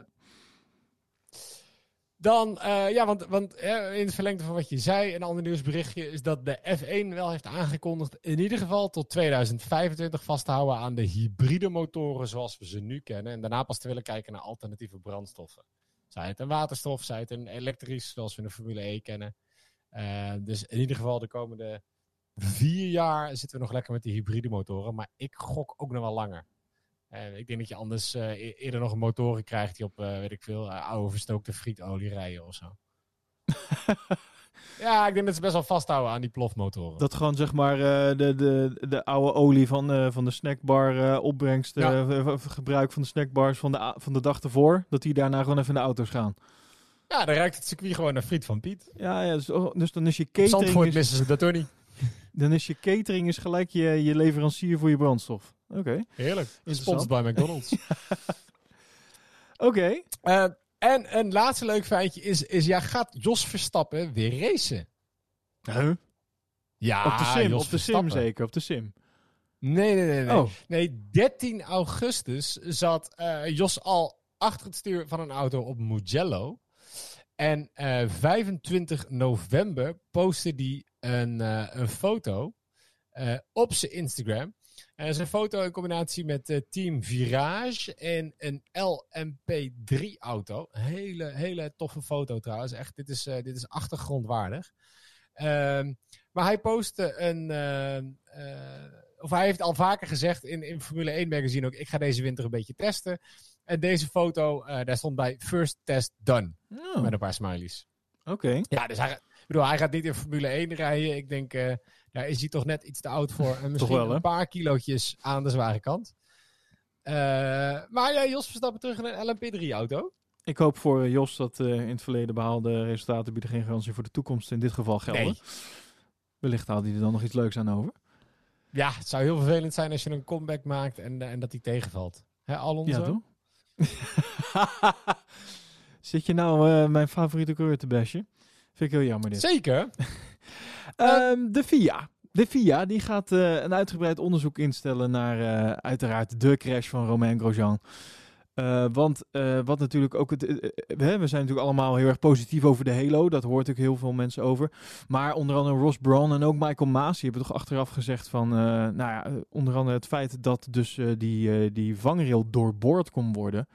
dan, eh, ja, want, want in het verlengde van wat je zei, een ander nieuwsberichtje is dat de F1 wel heeft aangekondigd in ieder geval tot 2025 vast te houden aan de hybride motoren zoals we ze nu kennen. En daarna pas te willen kijken naar alternatieve brandstoffen. Zij het een waterstof, zij het een elektrisch, zoals we in de Formule E kennen. Eh, dus in ieder geval de komende vier jaar zitten we nog lekker met die hybride motoren. Maar ik gok ook nog wel langer. Eh, ik denk dat je anders eh, e- eerder nog een motoren krijgt die op, weet ik veel, oude verstookte frietolie rijden of zo. Ja, ik denk dat ze best wel vasthouden aan die plofmotoren. Dat gewoon zeg maar de, de, de oude olie van, van de snackbar opbrengst, Ja. gebruik van de snackbars van de, van de dag ervoor, dat die daarna gewoon even in de auto's gaan. Ja, dan ruikt het circuit gewoon naar friet van Piet. Ja, ja dus, oh, dus dan is je Op catering... Zandvoort is- missen ze dat toch niet. Dan is je catering is gelijk je, je leverancier voor je brandstof. Oké. Heerlijk. Interessant. Gesponsord bij McDonald's. Oké. Eh, en een laatste leuk feitje is, is ja, gaat Jos Verstappen weer racen? Huh? Ja, op de sim, Jos op de sim zeker, op de sim. Nee, nee, nee. Nee, Oh. nee 13 augustus zat eh, Jos al achter het stuur van een auto op Mugello. En eh, 25 november postte hij een, eh, een foto eh, op zijn Instagram. En is een foto in combinatie met Team Virage en een LMP3-auto. Hele, hele toffe foto trouwens. Echt, dit is, dit is achtergrondwaardig. Ehm, maar hij postte een. Of hij heeft al vaker gezegd in, in Formule 1 magazine ook: ik ga deze winter een beetje testen. En deze foto, eh, daar stond bij First Test Done. Oh. Met een paar smileys. Oké. Ja, dus hij, bedoel, hij gaat niet in Formule 1 rijden. Ik denk, eh, daar is hij toch net iets te oud voor. En misschien wel, een paar kilootjes aan de zware kant. Eh, maar ja, Jos Verstappen terug in een LMP3-auto. Ik hoop voor Jos dat in het verleden behaalde resultaten bieden geen garantie voor de toekomst in dit geval gelden. Nee. Wellicht haalt hij er dan nog iets leuks aan over. Ja, het zou heel vervelend zijn als je een comeback maakt en, eh, en dat hij tegenvalt. Hè, Alonso? Ja, toch? Zit je nou eh, mijn favoriete coureur te bashen? Vind ik heel jammer dit. Zeker. Ehm, de FIA. De FIA die gaat eh, een uitgebreid onderzoek instellen naar uiteraard de crash van Romain Grosjean. Eh, want eh, wat natuurlijk ook eh, we, zijn natuurlijk allemaal heel erg positief over de Halo. Dat hoort ook heel veel mensen over. Maar onder andere Ross Brawn en ook Michael Maas die hebben toch achteraf gezegd van, nou ja, onder andere het feit dat dus die, die vangrail doorboord kon worden.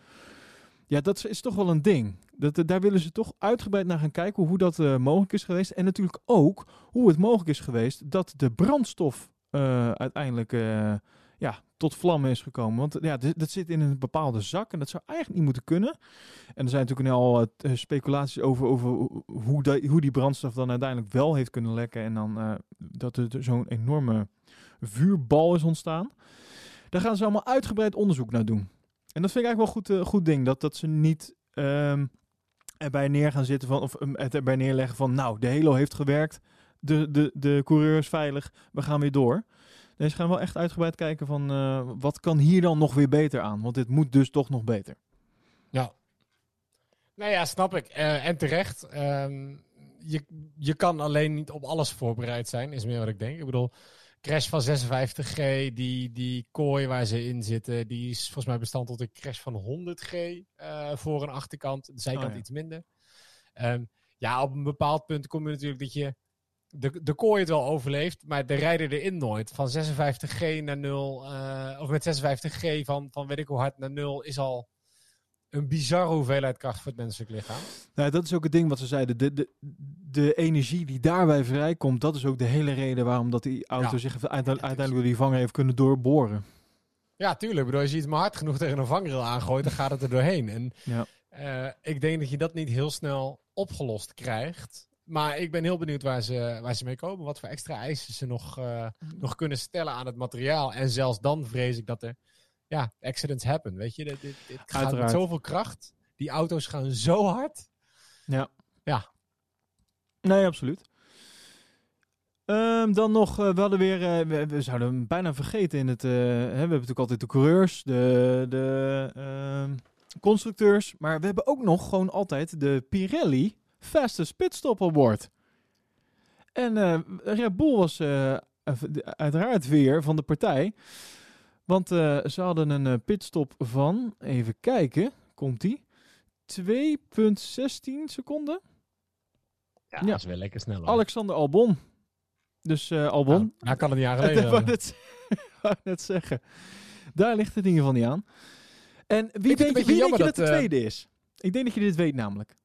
Ja, dat is, toch wel een ding. Dat, daar willen ze toch uitgebreid naar gaan kijken hoe dat mogelijk is geweest. En natuurlijk ook hoe het mogelijk is geweest dat de brandstof uiteindelijk ja, tot vlammen is gekomen. Want ja, dat zit in een bepaalde zak en dat zou eigenlijk niet moeten kunnen. En er zijn natuurlijk nu al eh, speculaties over, over hoe, hoe die brandstof dan uiteindelijk wel heeft kunnen lekken. En dan eh, dat er zo'n enorme vuurbal is ontstaan. Daar gaan ze allemaal uitgebreid onderzoek naar doen. En dat vind ik eigenlijk wel een goed, eh, goed ding. Dat, dat ze niet ehm, erbij neer gaan zitten van, of um, het erbij neerleggen van, nou, de Halo heeft gewerkt. De, de, de coureur is veilig. We gaan weer door. Nee, ze gaan wel echt uitgebreid kijken van, eh, wat kan hier dan nog weer beter aan? Want dit moet dus toch nog beter. Ja. Nou ja, snap ik. Eh, en terecht. Ehm, je, je kan alleen niet op alles voorbereid zijn, is meer wat ik denk. Ik bedoel, crash van 56G, die, die kooi waar ze in zitten, die is volgens mij bestand tot een crash van 100G eh, voor een achterkant. De zijkant Oh ja. iets minder. Ehm, ja, op een bepaald punt kom je natuurlijk dat je de, de kooi het wel overleeft, maar de rijder erin nooit. Van 56G naar 0, eh, of met 56G van, van weet ik hoe hard naar 0, is al een bizarre hoeveelheid kracht voor het menselijk lichaam. Nou, dat is ook het ding wat ze zeiden. De, de, de energie die daarbij vrijkomt, dat is ook de hele reden waarom dat die auto Ja. zich uite- uiteindelijk door die vanger heeft kunnen doorboren. Ja, tuurlijk. Ik bedoel, als je iets maar hard genoeg tegen een vangrail aangooit, dan gaat het er doorheen. En Ja. eh, ik denk dat je dat niet heel snel opgelost krijgt. Maar ik ben heel benieuwd waar ze, waar ze mee komen. Wat voor extra eisen ze nog, eh, nog kunnen stellen aan het materiaal. En zelfs dan vrees ik dat er ja, accidents happen. Weet je, dit, dit, dit gaat met Uiteraard. zoveel kracht. Die auto's gaan zo hard. Ja. Ja. Nee, absoluut. Ehm, dan nog, eh, we hadden weer, eh, we, we zouden hem bijna vergeten in het, eh, hè, we hebben natuurlijk altijd de coureurs, de, de ehm, constructeurs, maar we hebben ook nog gewoon altijd de Pirelli Fastest Pitstop Award. En eh Red Bull was eh, uiteraard weer van de partij, want eh, ze hadden een eh, pitstop van, even kijken, komt die, 2,16 seconden. Ja, dat is wel lekker snel. hoor. Alexander Albon. Dus eh, Albon. Nou, daar kan het niet aan Dat gelegen wou net, zeggen. Daar ligt het in ieder geval niet aan. En wie een denk, je, wie denk je dat, dat, de eh, tweede is? Ik denk dat je dit weet namelijk.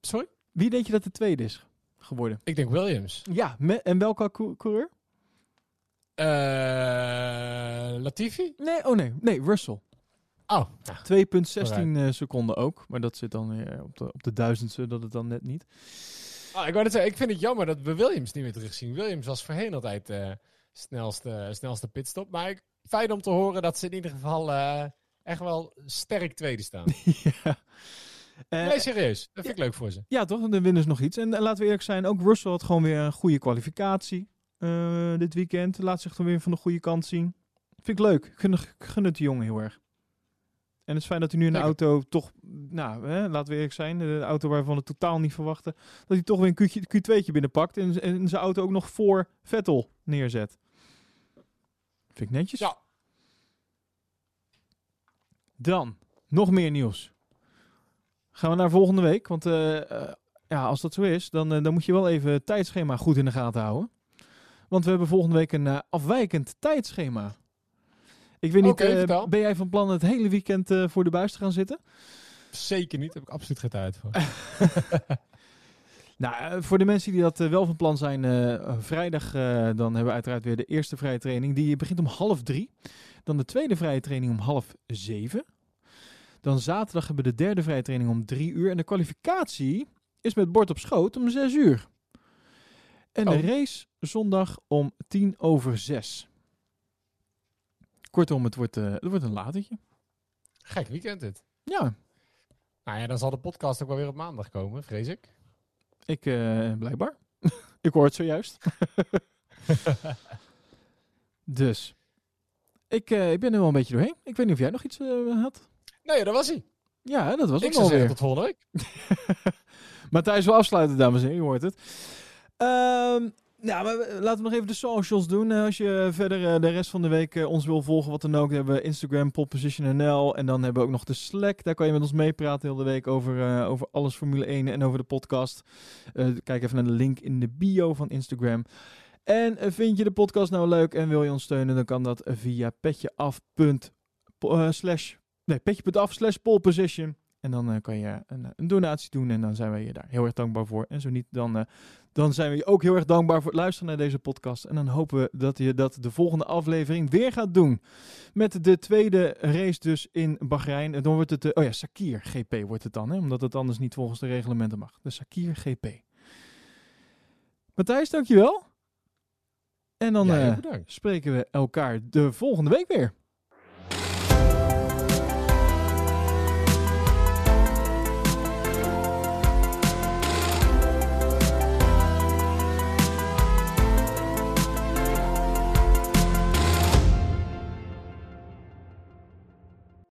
Sorry? Wie denk je dat de tweede is geworden? Ik denk Williams. Ja, me- en welke cou- coureur? Eh, Latifi? Nee, oh nee, nee, Russell. Oh, 2,16 eh, seconden ook. Maar dat zit dan weer op de, op de duizendste, dat het dan net niet. Ah, ik, wou net zeggen, ik vind het jammer dat we Williams niet meer terugzien. Williams was voorheen altijd eh snelste, snelste pitstop. Maar ik, fijn om te horen dat ze in ieder geval eh, echt wel sterk tweede staan. ja. Eh, nee, serieus. Dat vind ik leuk voor ze. Ja, toch? Dan winnen ze nog iets. En laten we eerlijk zijn, ook Russell had gewoon weer een goede kwalificatie eh, dit weekend. Laat zich dan weer van de goede kant zien. Vind ik leuk. Ik gun, ik gun het die jongen heel erg. En het is fijn dat hij nu een Lekker. auto toch, nou, hè, laten we eerlijk zijn, de auto waarvan we het totaal niet verwachten, dat hij toch weer een Q, Q2'tje binnenpakt en, en zijn auto ook nog voor Vettel neerzet. Vind ik netjes. Ja. Dan, nog meer nieuws. Gaan we naar volgende week. Want eh, eh, ja, als dat zo is, dan, eh, dan moet je wel even het tijdschema goed in de gaten houden. Want we hebben volgende week een afwijkend tijdschema. Ik weet niet, ben jij van plan het hele weekend voor de buis te gaan zitten? Zeker niet. Daar heb ik absoluut geen tijd voor. Nou, voor de mensen die dat wel van plan zijn, vrijdag dan hebben we uiteraard weer de eerste vrije training. Die begint om half drie. Dan de tweede vrije training om half zeven. Dan zaterdag hebben we de derde vrije training om drie uur. En de kwalificatie is met bord op schoot om zes uur. En de Oh. race zondag om tien over zes. Kortom, het wordt, eh, het wordt een latertje. Gek weekend dit. Ja, Nou ja, dan zal de podcast ook wel weer op maandag komen, vrees ik. ik eh, blijkbaar. ik hoor het zojuist. dus. Ik, eh, ik ben er wel een beetje doorheen. Ik weet niet of jij nog iets eh, Nee, dat was hij. Ja, dat was Ik zou alweer. tot volgende week. Matthijs wil afsluiten, dames en heren. Je hoort het. Ehm, nou, maar laten we nog even de socials doen. Eh, als je verder eh, de rest van de week eh, ons wil volgen, wat dan ook, hebben we Instagram, PopPositionNL. En dan hebben we ook nog de Slack. Daar kan je met ons meepraten heel de week over, over alles Formule 1 en over de podcast. Kijk even naar de link in de bio van Instagram. En vind je de podcast nou leuk en wil je ons steunen, dan kan dat via petjeaf. Eh, nee, petje.af slash poleposition. En dan eh, kan je een, een donatie doen en dan zijn wij je daar heel erg dankbaar voor. En zo niet, dan, eh, dan zijn we je ook heel erg dankbaar voor het luisteren naar deze podcast. En dan hopen we dat je dat de volgende aflevering weer gaat doen. Met de tweede race dus in Bahrein. En Dan wordt het, eh, oh ja, Sakir GP wordt het dan, hè? omdat het anders niet volgens de reglementen mag. De Sakir GP. Matthijs, dankjewel. En dan eh, spreken we elkaar de volgende week weer.